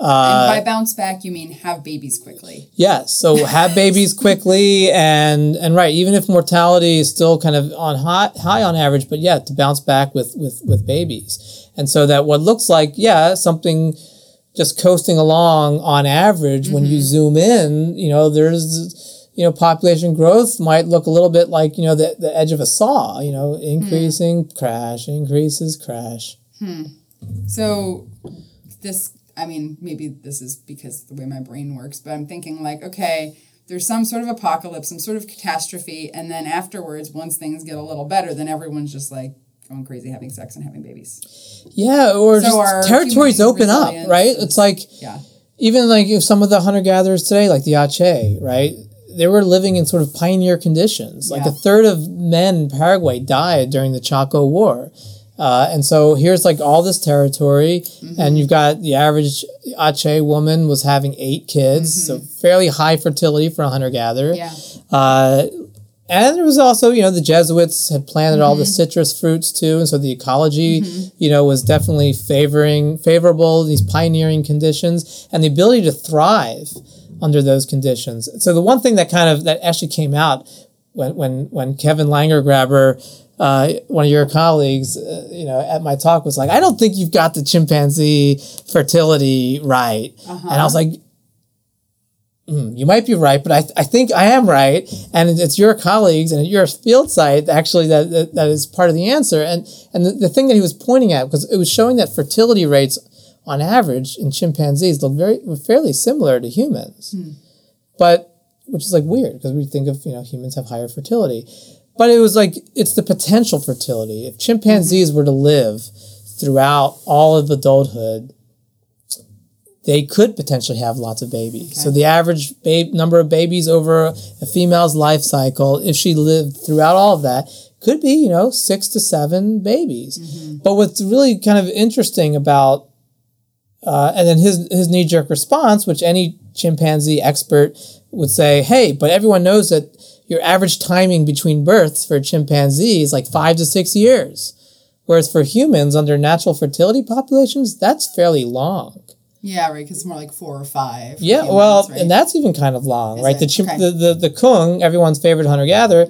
D: Uh,
A: and by bounce back, you mean have babies quickly.
D: Yes. So have babies quickly and and right, even if mortality is still kind of on high high on average, but yeah, to bounce back with with with babies. And so that what looks like, yeah, something just coasting along on average when you zoom in, you know, there's you know, population growth might look a little bit like, you know, the, the edge of a saw, you know, increasing, crash, increases, crash. hmm.
A: So this, I mean, maybe this is because the way my brain works, but I'm thinking like, okay, there's some sort of apocalypse, some sort of catastrophe, and then afterwards, once things get a little better, then everyone's just like going crazy, having sex and having babies.
D: Yeah, or
A: So
D: just territories open up, right? It's like
A: Yeah.
D: even like if some of the hunter gatherers today, like the Ache, right? They were living in sort of pioneer conditions. Like
A: Yeah.
D: a third of men in Paraguay died during the Chaco War. Uh, and so here's like all this territory,
A: Mm-hmm.
D: and you've got the average Ache woman was having eight kids, so fairly high fertility for a hunter gatherer.
A: Mm-hmm. Yeah.
D: Uh, and there was also, you know, the Jesuits had planted all the
A: Mm-hmm.
D: citrus fruits too, and so the ecology, you know, was definitely favoring favorable these pioneering conditions and the ability to thrive under those conditions. So the one thing that kind of that actually came out when when when Kevin Langergraber, uh, one of your colleagues, uh, you know, at my talk was like, I don't think you've got the chimpanzee fertility right, and I was like, Hmm, you might be right, but I, I think I am right, and it's your colleagues and your field site actually that, that, that is part of the answer. And and the, the thing that he was pointing at because it was showing that fertility rates on average in chimpanzees look very were fairly similar to humans, hmm. but which is like weird because we think of you know humans have higher fertility, but it was like it's the potential fertility. If chimpanzees mm-hmm. were to live throughout all of adulthood they could potentially have lots of babies. So the average babe number of babies over a female's life cycle, if she lived throughout all of that, could be you know six to seven babies. But what's really kind of interesting about, uh, and then his his knee jerk response, which any chimpanzee expert would say, hey, but everyone knows that your average timing between births for a chimpanzee is like five to six years. Whereas for humans under natural fertility populations, that's fairly long.
A: Yeah, right. Because it's more like four or five.
D: Yeah,
A: humans,
D: well,
A: right?
D: and that's even kind of long,
A: Is
D: right? The, chimp,
A: Okay.
D: the the the kung, everyone's favorite hunter gatherer,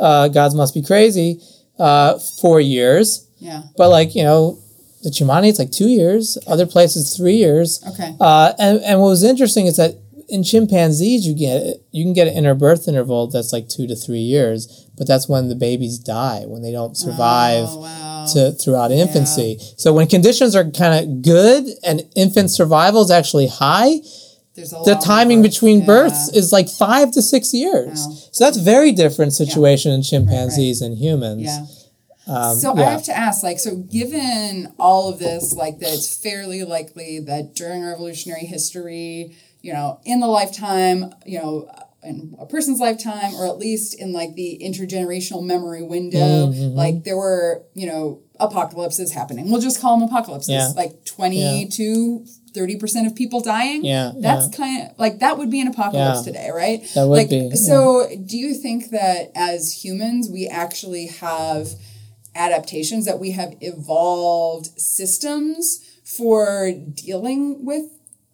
D: uh, gods must be crazy, uh, four years.
A: yeah.
D: But like you know, the Tsimane, it's like two years. Other places, three years.
A: Okay.
D: Uh, and and what was interesting is that in chimpanzees, you get you can get an interbirth interval that's like two to three years, but that's when the babies die when they don't survive
A: Oh, wow.
D: to throughout infancy. So when conditions are kind of good and infant survival is actually high, the timing
A: birth.
D: between
A: Yeah.
D: births is like five to six years.
A: Wow.
D: So that's very different situation in chimpanzees and humans.
A: Yeah.
D: Um,
A: So I have to ask, like, so given all of this, like, that it's fairly likely that during our evolutionary history, you know, in the lifetime, you know, in a person's lifetime, or at least in like the intergenerational memory window,
D: Mm-hmm,
A: like there were, you know, apocalypses happening. We'll just call them apocalypses.
D: Yeah.
A: Like twenty
D: Yeah.
A: to thirty percent of people dying.
D: Yeah,
A: that's kind of like that would be an apocalypse
D: Yeah.
A: today, right?
D: That would
A: like,
D: be, yeah.
A: So, do you think that as humans, we actually have adaptations that we have evolved systems for dealing with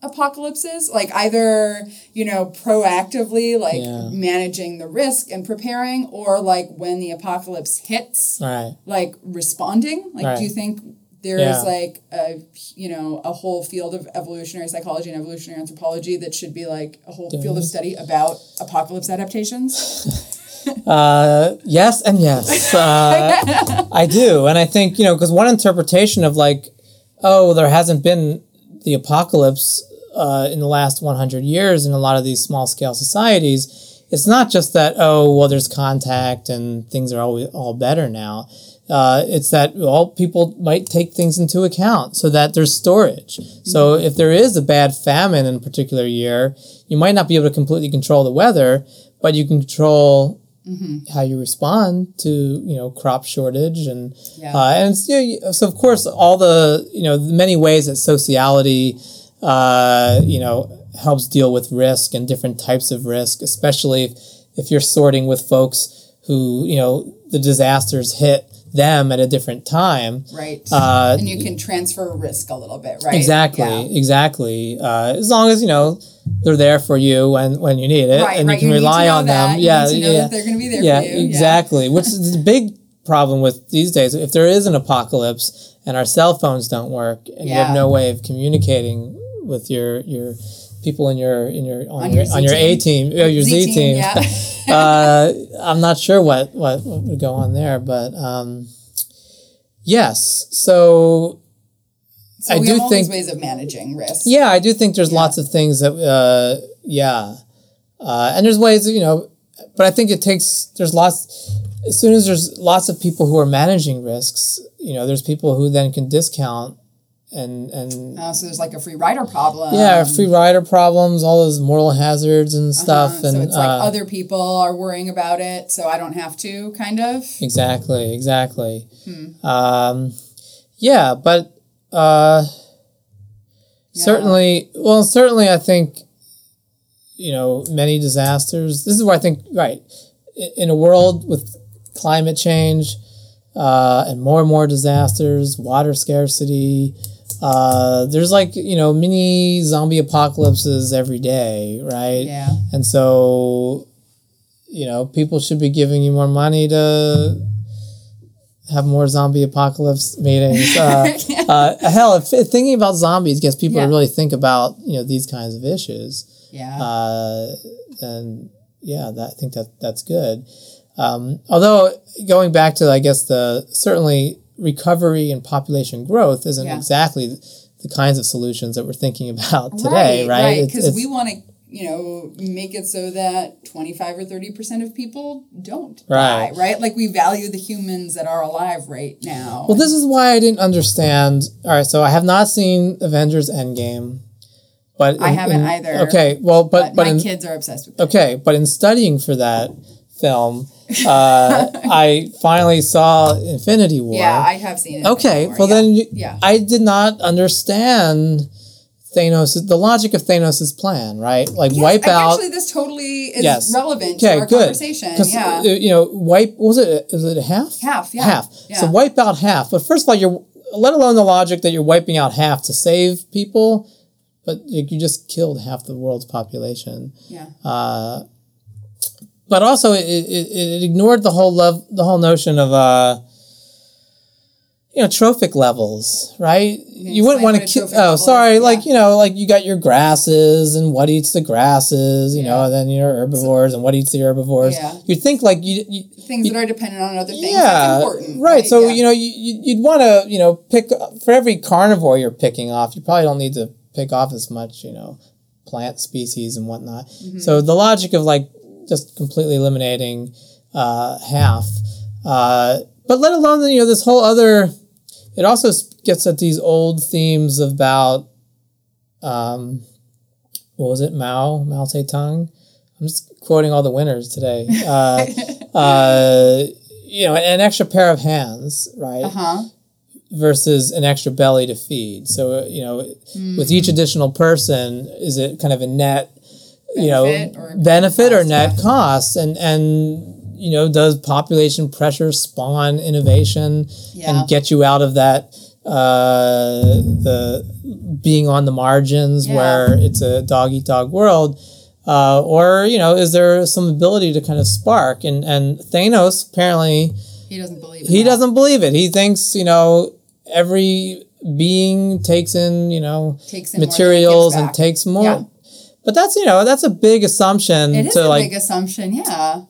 A: apocalypses like either you know proactively like
D: Yeah.
A: managing the risk and preparing or like when the apocalypse hits
D: Right.
A: like responding like
D: Right.
A: do you think There's
D: Yeah.
A: like a you know a whole field of evolutionary psychology and evolutionary anthropology that should be like a whole field of study about apocalypse adaptations.
D: Uh, yes and yes. Uh, I do. And I think, you know, because one interpretation of like, oh, there hasn't been the apocalypse uh, in the last 100 years in a lot of these small scale societies, it's not just that, oh, well, there's contact and things are always all better now. Uh, it's that well, people might take things into account so that there's storage. So if there is a bad famine in a particular year, you might not be able to completely control the weather, but you can control how you respond to you know crop shortage and
A: Yeah.
D: uh, and it's, you know, so of course all the you know the many ways that sociality uh, you know helps deal with risk and different types of risk, especially if, if you're sorting with folks who you know the disasters hit them at a different time.
A: right.
D: Uh,
A: and you can transfer risk a little bit, right?
D: Exactly,
A: Yeah.
D: exactly. Uh, as long as you know they're there for you when when you need it,
A: Right,
D: and
A: right.
D: you can
A: You to
D: rely on
A: that.
D: them.
A: You
D: yeah,
A: to
D: yeah,
A: they're gonna be there
D: yeah,
A: for you. Yeah.
D: exactly. Which is the big problem with these days. If there is an apocalypse and our cell phones don't work, and you have no way of communicating with your your people in your in your on,
A: On
D: your,
A: your
D: on your A
A: team.
D: team, oh, your Z,
A: Z
D: team.
A: yeah.
D: uh, I'm not sure what, what what would go on there, but um, yes. So
A: so
D: I
A: we
D: do
A: have all
D: think-
A: these ways of managing risk.
D: yeah, I do think there's lots of things that, uh, yeah, uh, and there's ways, you know, but I think it takes. There's lots. As soon as there's lots of people who are managing risks, you know, there's people who then can discount and and
A: Uh, so there's like a free rider problem.
D: yeah, free rider problems, all those moral hazards and stuff,
A: Uh,
D: and
A: so it's like
D: uh,
A: other people are worrying about it, so I don't have to, kind of.
D: exactly, exactly.
A: Hmm.
D: Um, yeah, but uh, certainly, well, certainly, I think you know many disasters. This is where I think right in a world with climate change uh, and more and more disasters, water scarcity. Uh, there's like you know mini zombie apocalypses every day, right?
A: Yeah.
D: And so, you know, people should be giving you more money to have more zombie apocalypse meetings. Uh, uh, hell, if, if thinking about zombies gets people
A: Yeah.
D: to really think about you know these kinds of issues,
A: Yeah.
D: uh, and yeah, that, I think that that's good. Um, although going back to I guess the certainly recovery and population growth isn't
A: Yeah.
D: exactly the kinds of solutions that we're thinking about today, right?
A: Right. Because
D: it's-
A: we want to, you know, make it so that 25 or 30% of people don't
D: Right.
A: die, right? Like we value the humans that are alive right now.
D: Well, this is why I didn't understand. All right, so I have not seen Avengers Endgame, but
A: I haven't
D: in-
A: either.
D: Okay, well, but
A: but
D: but,
A: my
D: in,
A: kids are obsessed with it.
D: okay, but in studying for that film, uh, I finally saw Infinity War.
A: Yeah, I have seen it.
D: okay, well
A: yeah.
D: then you-
A: Yeah.
D: I did not understand Thanos the logic of Thanos' plan, right? Like
A: Yes,
D: wipe out.
A: Actually, this totally is
D: Yes.
A: relevant
D: Okay,
A: to our
D: good.
A: conversation. Yeah.
D: uh, you know, wipe. Was it? Is it half?
A: Half, yeah.
D: Half. So wipe out half. But first of all, you're let alone the logic that you're wiping out half to save people, but you you just killed half the world's population.
A: yeah.
D: Uh, but also, it, it, it ignored the whole love, the whole notion of uh, you know, trophic levels, right? you wouldn't want to kill. Oh, sorry.
A: is,
D: Like you know, like you got your grasses and what eats the grasses, you know, and then your herbivores and what eats the herbivores.
A: Yeah.
D: You'd think like you, you
A: Things that are dependent on other things.
D: yeah,
A: important.
D: right. So
A: Yeah.
D: you know, you, you- you'd want to you know pick for every carnivore you're picking off. You probably don't need to pick off as much you know plant species and whatnot.
A: Mm-hmm.
D: So the logic of like just completely eliminating uh, half, uh, but let alone you know this whole other. It also gets at these old themes about, um, what was it, Mao Mao Zedong. I'm just quoting all the winners today. Uh, uh, you know, an extra pair of hands, right?
A: Uh-huh.
D: Versus an extra belly to feed. So, uh, you know, with each additional person, is it kind of a net, you know,
A: or
D: benefit or net cost? And, and, you know, does population pressure spawn innovation
A: Yeah.
D: and get you out of that, uh, the being on the margins
A: Yeah.
D: where it's a dog eat dog world? uh, or you know, is there some ability to kind of spark? And and Thanos apparently
A: He doesn't believe
D: he
A: that.
D: doesn't believe it. He thinks you know every being takes in you know
A: Takes in more than it
D: materials and takes more.
A: Yeah.
D: But that's you know that's a big assumption
A: It is a
D: like
A: big assumption, yeah.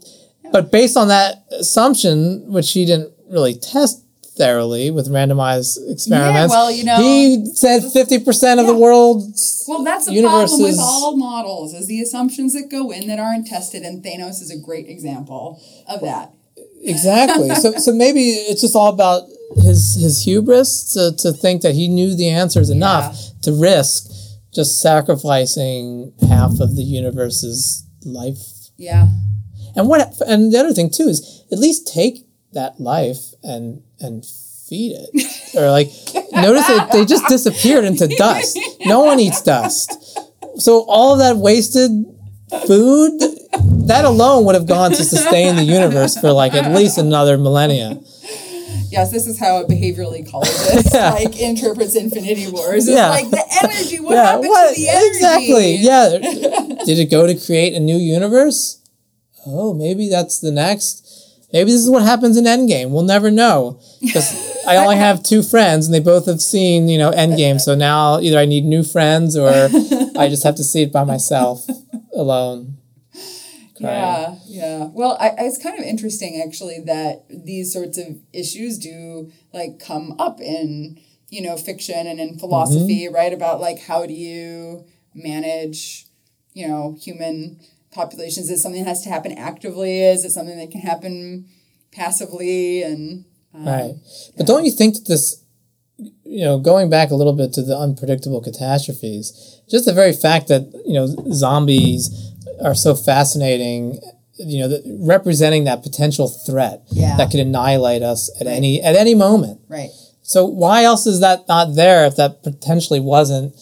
D: But based on that assumption, which he didn't really test thoroughly with randomized experiments, yeah,
A: well, you know-
D: he said fifty percent of the
A: Yeah.
D: world's
A: Well, that's the problem with all models is the assumptions that go in that aren't tested, and Thanos is a great example of that.
D: exactly. so so maybe it's just all about his his hubris to, to think that he knew the answers enough to risk just sacrificing half of the universe's life.
A: Yeah.
D: And what and the other thing too is at least take that life and and feed it. or like notice that they just disappeared into dust. No one eats dust. So all of that wasted food that alone would have gone to sustain the universe for like at least another millennia.
A: Yes, this is how a behavioral ecologist
D: Yeah.
A: like interprets Infinity Wars. It's
D: Yeah.
A: like the energy. What
D: yeah,
A: happened
D: what
A: to the energy?
D: exactly? Yeah, did it go to create a new universe? Oh, maybe that's the next. Maybe this is what happens in Endgame. We'll never know because I only have two friends, and they both have seen you know Endgame. So now either I need new friends or I just have to see it by myself alone.
A: Yeah, yeah. Well, I, I- it's kind of interesting actually that these sorts of issues do like come up in you know fiction and in mm-hmm. philosophy, right? About like how do you manage you know human populations? Is something that has to happen actively? Is it something that can happen passively? And um,
D: Right. But don't you think that this, you know, going back a little bit to the unpredictable catastrophes, just the very fact that, you know, zombies are so fascinating, you know, that representing that potential threat
A: Yeah.
D: that could annihilate us at any at any moment.
A: right.
D: So why else is that not there if that potentially wasn't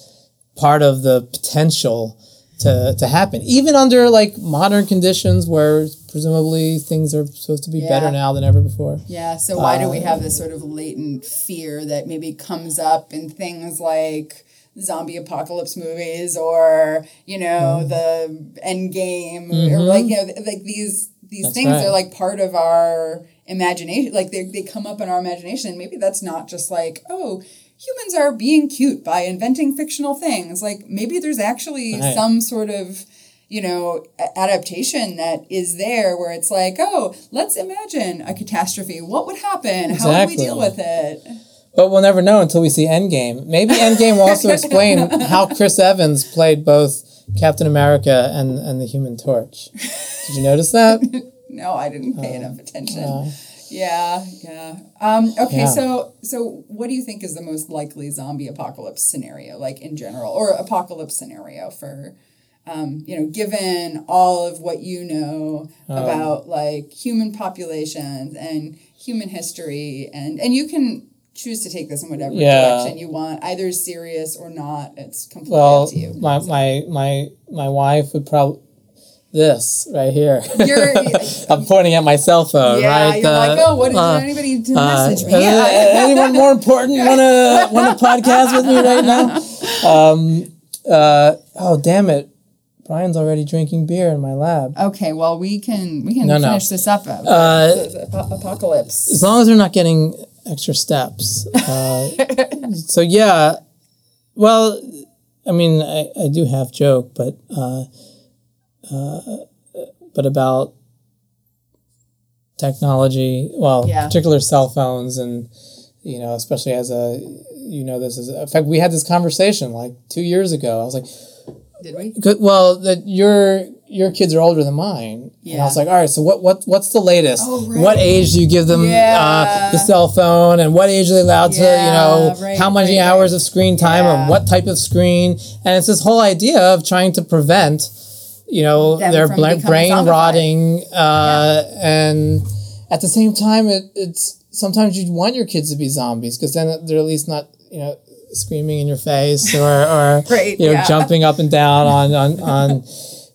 D: part of the potential to, to happen? Even under like modern conditions where presumably things are supposed to be
A: Yeah.
D: better now than ever before.
A: Yeah, so why do we uh, have this sort of latent fear that maybe comes up in things like zombie apocalypse movies or, you know, mm-hmm. the end game or like, mm-hmm. you know, like these these
D: That's
A: things
D: right.
A: are like part of our imagination. Like they, they come up in our imagination. Maybe that's not just like, oh, humans are being cute by inventing fictional things. Like maybe there's actually
D: Right.
A: some sort of you know, adaptation that is there where it's like, oh, let's imagine a catastrophe. What would happen? How would we deal with it?
D: But we'll never know until we see Endgame. Maybe Endgame will also explain how Chris Evans played both Captain America and, and the Human Torch. Did you notice that?
A: No, I didn't pay enough attention. yeah, yeah. Um, okay,
D: Yeah.
A: so so what do you think is the most likely zombie apocalypse scenario, like in general, or apocalypse scenario for, um, you know, given all of what you know
D: Um,
A: about like human populations and human history, and and you can choose to take this in whatever
D: Yeah.
A: direction you want, either serious or not. It's completely
D: Well,
A: up to you.
D: my, my, my, my wife would probably. This right here.
A: You're-
D: I'm pointing at my cell phone,
A: yeah,
D: right?
A: you're
D: Uh,
A: like, oh, what did
D: uh,
A: anybody to
D: uh,
A: message me?
D: uh,
A: Yeah.
D: anyone more important want to want to podcast with me right now? Um, uh, oh damn it! Brian's already drinking beer in my lab.
A: Okay, well we can we can
D: No, no.
A: finish this up. Uh,
D: Uh,
A: apocalypse.
D: as long as they're not getting extra steps. Uh, so yeah, well, I mean, I, I do half joke, but uh, uh, but about technology. Well,
A: Yeah.
D: particular cell phones, and you know, especially as a you know, this is in fact we had this conversation like two years ago. I was like,
A: Did we?
D: Good- Well, that your your kids are older than mine. And I was like, all right, so what what what's the latest?
A: Oh, right.
D: What age do you give them uh, the cell phone, and what age are they allowed to, you know,
A: right,
D: how many
A: right,
D: hours of screen time,
A: Yeah.
D: and what type of screen? And it's this whole idea of trying to prevent, you know,
A: Them
D: their brain
A: zombified.
D: rotting, uh, and at the same time, it, it's sometimes you want your kids to be zombies because then they're at least not, you know. Screaming in your face, or, or
A: Right,
D: you know,
A: yeah.
D: jumping up and down on, on, on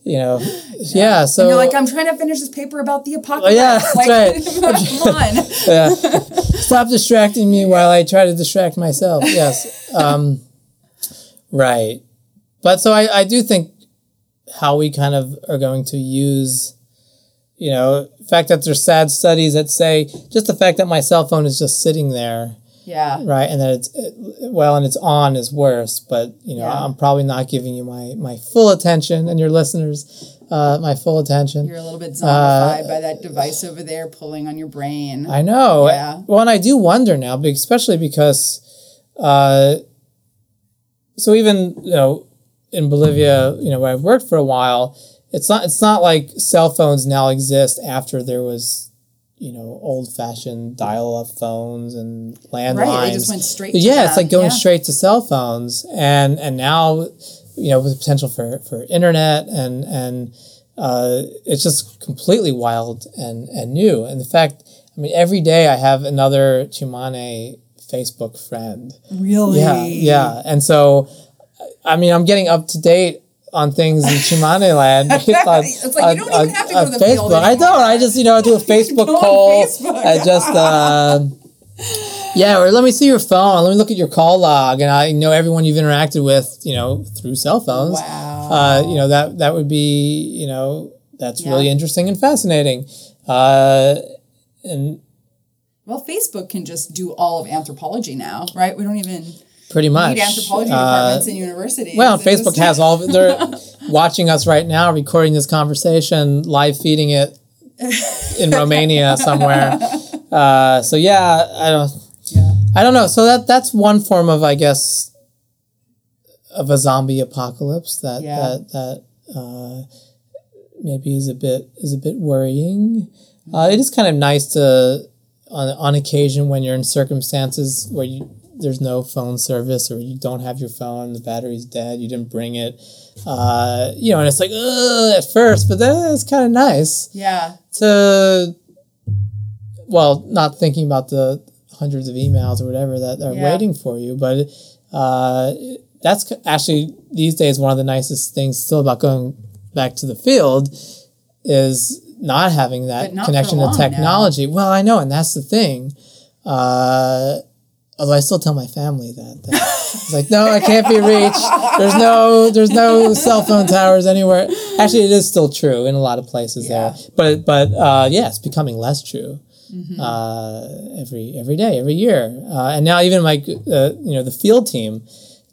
D: you know, yeah. so
A: And you're like, I'm trying to finish this paper about the apocalypse.
D: yeah, that's
A: like,
D: right.
A: come on.
D: yeah. stop distracting me while I try to distract myself. Yes, um, right. But so I, I do think how we kind of are going to use, you know, the fact that there's sad studies that say just the fact that my cell phone is just sitting there
A: Yeah.
D: right? And that it's it, well, and it's on is worse. But you know,
A: Yeah.
D: I'm probably not giving you my my full attention, and your listeners, uh, my full attention.
A: You're a little bit zombified by that device over there pulling on your brain.
D: Uh, I know.
A: Yeah.
D: Well, and I do wonder now, especially because, uh, so even you know, in Bolivia, you know, where I've worked for a while, it's not it's not like cell phones now exist after there was, you know, old fashioned dial up phones and landlines.
A: right. They just went straight to
D: yeah, it's
A: that.
D: like going
A: Yeah.
D: straight to cell phones, and and now, you know, with the potential for for internet and and uh, it's just completely wild and and new. And the fact, I mean, every day I have another Tsimane Facebook friend.
A: Really?
D: Yeah, yeah, and so, I mean, I'm getting up to date on things in Tsimane land. on-
A: It's like you don't even have to go to the field
D: Facebook. I don't. I just you know do a Facebook poll.
A: Facebook.
D: I just. Uh, yeah, or let me see your phone. Let me look at your call log, and I know everyone you've interacted with, you know, through cell phones.
A: Wow.
D: Uh, you know that that would be, you know, that's
A: Yeah.
D: really interesting and fascinating. Uh, and
A: well, Facebook can just do all of anthropology now, right? We don't even
D: pretty much
A: anthropology
D: uh,
A: departments in universities.
D: Well, Facebook has all. They're watching us right now, recording this conversation, live feeding it in Romania somewhere. Uh, so yeah, I don't.
A: Yeah.
D: I don't know. So that that's one form of, I guess, of a zombie apocalypse that
A: Yeah.
D: that that uh, maybe is a bit is a bit worrying. Uh, it is kind of nice to, on on occasion, when you're in circumstances where you there's no phone service or you don't have your phone, the battery's dead, you didn't bring it. Uh, you know, and it's like Ugh, at first, but then it's kind of nice
A: Yeah.
D: to well not thinking about the hundreds of emails or whatever that are
A: Yeah.
D: waiting for you but uh, that's actually these days one of the nicest things still about going back to the field is not having that
A: not
D: connection to
A: now.
D: technology well i know and that's the thing uh, although i still tell my family that, that it's like no i can't be reached there's no there's no cell phone towers anywhere actually it is still true in a lot of places
A: Yeah.
D: there but but uh, yeah it's becoming less true
A: Mm-hmm.
D: uh, every every day every year uh, and now even my uh, you know the field team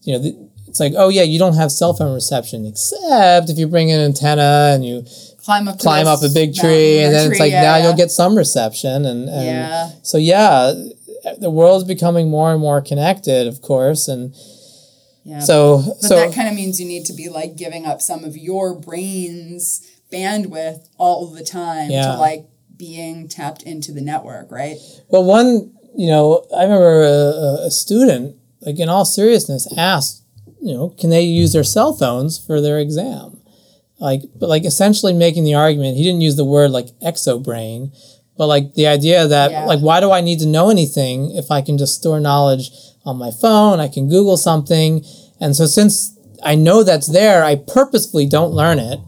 D: you know the, it's like oh yeah you don't have cell phone reception except if you bring an antenna and you
A: Climb up.
D: climb up a big tree and then it's
A: tree,
D: like now
A: yeah.
D: you'll get some reception and, and
A: Yeah.
D: so yeah the world's becoming more and more connected of course and
A: Yeah.
D: so
A: But
D: so
A: that kind of means you need to be like giving up some of your brain's bandwidth all the time
D: Yeah.
A: to like being tapped into the network, right?
D: Well, one, you know, I remember a, a student, like in all seriousness, asked, you know, can they use their cell phones for their exam? Like, but like essentially making the argument, he didn't use the word like exobrain, but like the idea that,
A: Yeah.
D: like, why do I need to know anything if I can just store knowledge on my phone? I can Google something. And so since I know that's there, I purposefully don't learn it.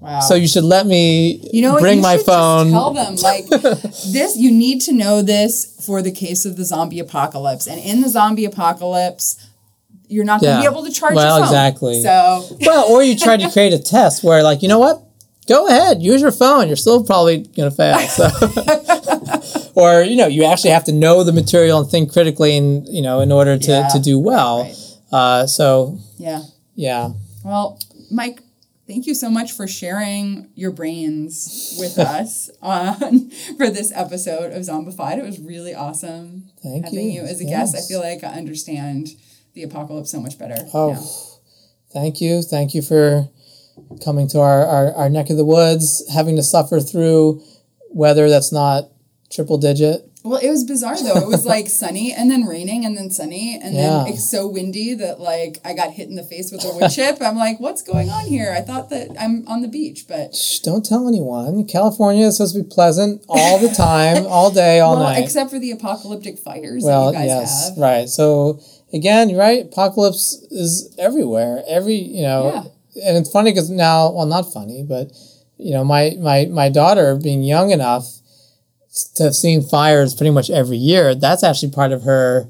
A: Wow.
D: So you should let me
A: you know what?
D: bring
A: You
D: my phone.
A: Tell them like this. You need to know this for the case of the zombie apocalypse, and in the zombie apocalypse, you're not going to
D: Yeah.
A: be able to charge
D: Well,
A: your phone.
D: exactly.
A: So
D: Well, or you try to create a test where, like, you know what? Go ahead, use your phone. You're still probably going to fail. So. or you know, you actually have to know the material and think critically, and you know, in order to,
A: Yeah.
D: to do well.
A: Right.
D: Uh, so
A: yeah.
D: yeah,
A: Well, Mike, thank you so much for sharing your brains with us on for this episode of Zombified. It was really awesome
D: Thank
A: having
D: you.
A: you, as a guest. I feel like I understand the apocalypse so much better.
D: Oh,
A: now.
D: thank you, thank you for coming to our, our, our neck of the woods, having to suffer through weather that's not triple digit.
A: Well, it was bizarre though. It was like sunny and then raining and then sunny and
D: Yeah.
A: then it's so windy that like I got hit in the face with a wood chip. I'm like, what's going on here? I thought that I'm on the beach, but
D: Shh, don't tell anyone. California is supposed to be pleasant all the time, all day, all
A: well,
D: night.
A: except for the apocalyptic fires
D: well,
A: that you guys
D: yes,
A: have.
D: right. So again, right. Apocalypse is everywhere. Every you know, and it's funny because now, well, not funny, but you know, my my my daughter being young enough to have seen fires pretty much every year. That's actually part of her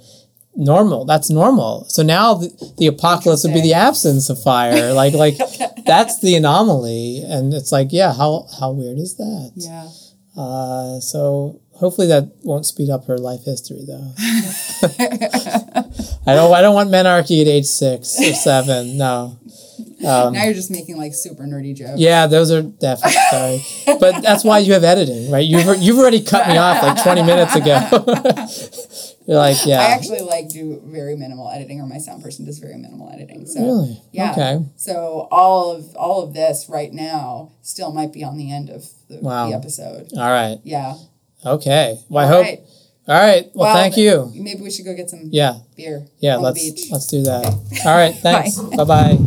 D: normal. That's normal. So now the, the apocalypse would be the absence of fire. Like like that's the anomaly, and it's like, yeah, how how weird is that?
A: Yeah.
D: Uh, so Hopefully that won't speed up her life history though. I don't I don't want menarche at age six or seven. No.
A: Um, now you're just making like super nerdy jokes.
D: Yeah, those are definitely sorry. But that's why you have editing, right? You've you've already cut me off like twenty minutes ago. You're like, yeah.
A: I actually like do very minimal editing, or my sound person does very minimal editing. So
D: Really?
A: yeah.
D: Okay.
A: So all of all of this right now still might be on the end of the,
D: Wow.
A: the episode.
D: All right.
A: Yeah.
D: Okay. Well, I hope.
A: right.
D: All right. Well,
A: Well,
D: thank you.
A: Maybe we should go get some
D: Yeah.
A: beer.
D: Yeah.
A: on
D: let's
A: the beach.
D: let's do that. All right. Thanks. bye bye.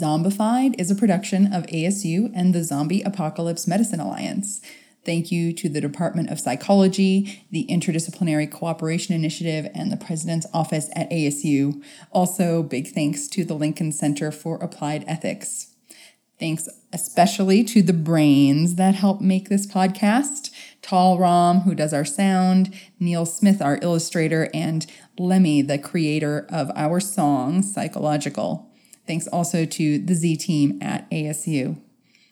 A: Zombified is a production of ASU and the Zombie Apocalypse Medicine Alliance. Thank you to the Department of Psychology, the Interdisciplinary Cooperation Initiative, and the President's Office at ASU. Also, big thanks to the Lincoln Center for Applied Ethics. Thanks especially to the brains that help make this podcast Tall Rom, who does our sound, Neil Smith, our illustrator, and Lemmy, the creator of our song, Psychological. Thanks also to the Z team at ASU.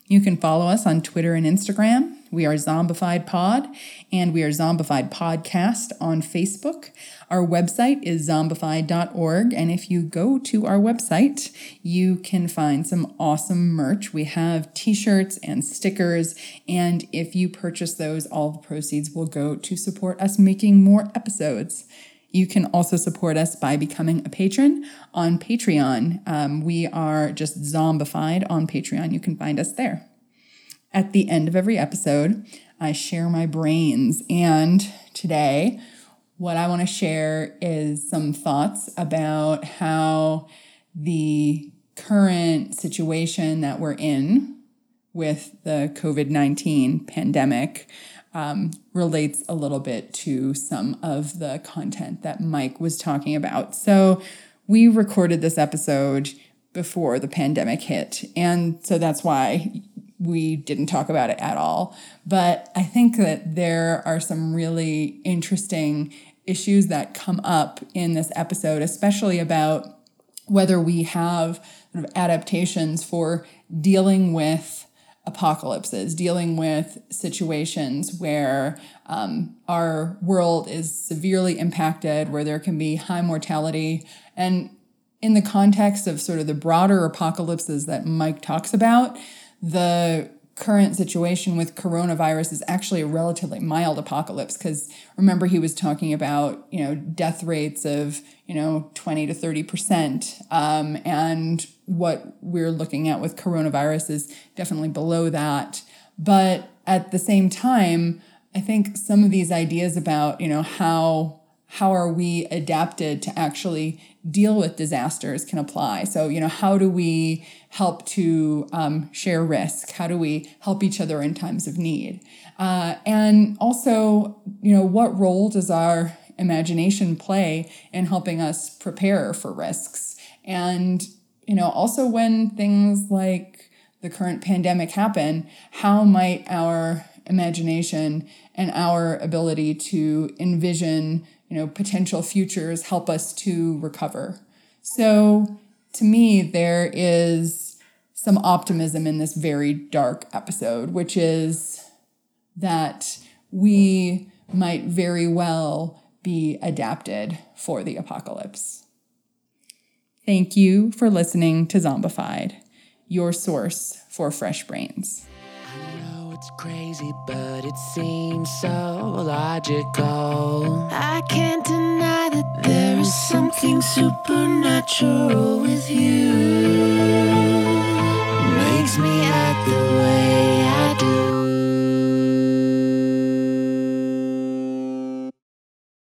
A: You can follow us on Twitter and Instagram. We are Zombified Pod and we are Zombified Podcast on Facebook. Our website is zombified.org. And if you go to our website, you can find some awesome merch. We have t shirts and stickers. And if you purchase those, all the proceeds will go to support us making more episodes. You can also support us by becoming a patron on Patreon. Um, we are just zombified on Patreon. You can find us there. At the end of every episode, I share my brains. And today, what I want to share is some thoughts about how the current situation that we're in with the COVID 19 pandemic um, relates a little bit to some of the content that Mike was talking about. So, we recorded this episode before the pandemic hit. And so that's why we didn't talk about it at all. But I think that there are some really interesting issues that come up in this episode, especially about whether we have sort of adaptations for dealing with apocalypses, dealing with situations where um, our world is severely impacted, where there can be high mortality. And in the context of sort of the broader apocalypses that Mike talks about, the current situation with coronavirus is actually a relatively mild apocalypse because remember he was talking about you know death rates of you know 20 to 30 percent. Um, and what we're looking at with coronavirus is definitely below that. But at the same time i think some of these ideas about you know how how are we adapted to actually deal with disasters can apply. So, you know, how do we help to um, share risk? How do we help each other in times of need? Uh, and also, you know, what role does our imagination play in helping us prepare for risks? And, you know, also when things like the current pandemic happen, how might our imagination and our ability to envision you know potential futures help us to recover so to me there is some optimism in this very dark episode which is that we might very well be adapted for the apocalypse. Thank you for listening to Zombified, your source for fresh brains
C: crazy, but it seems so logical. I can't deny that there is something supernatural with you. Makes me act the way.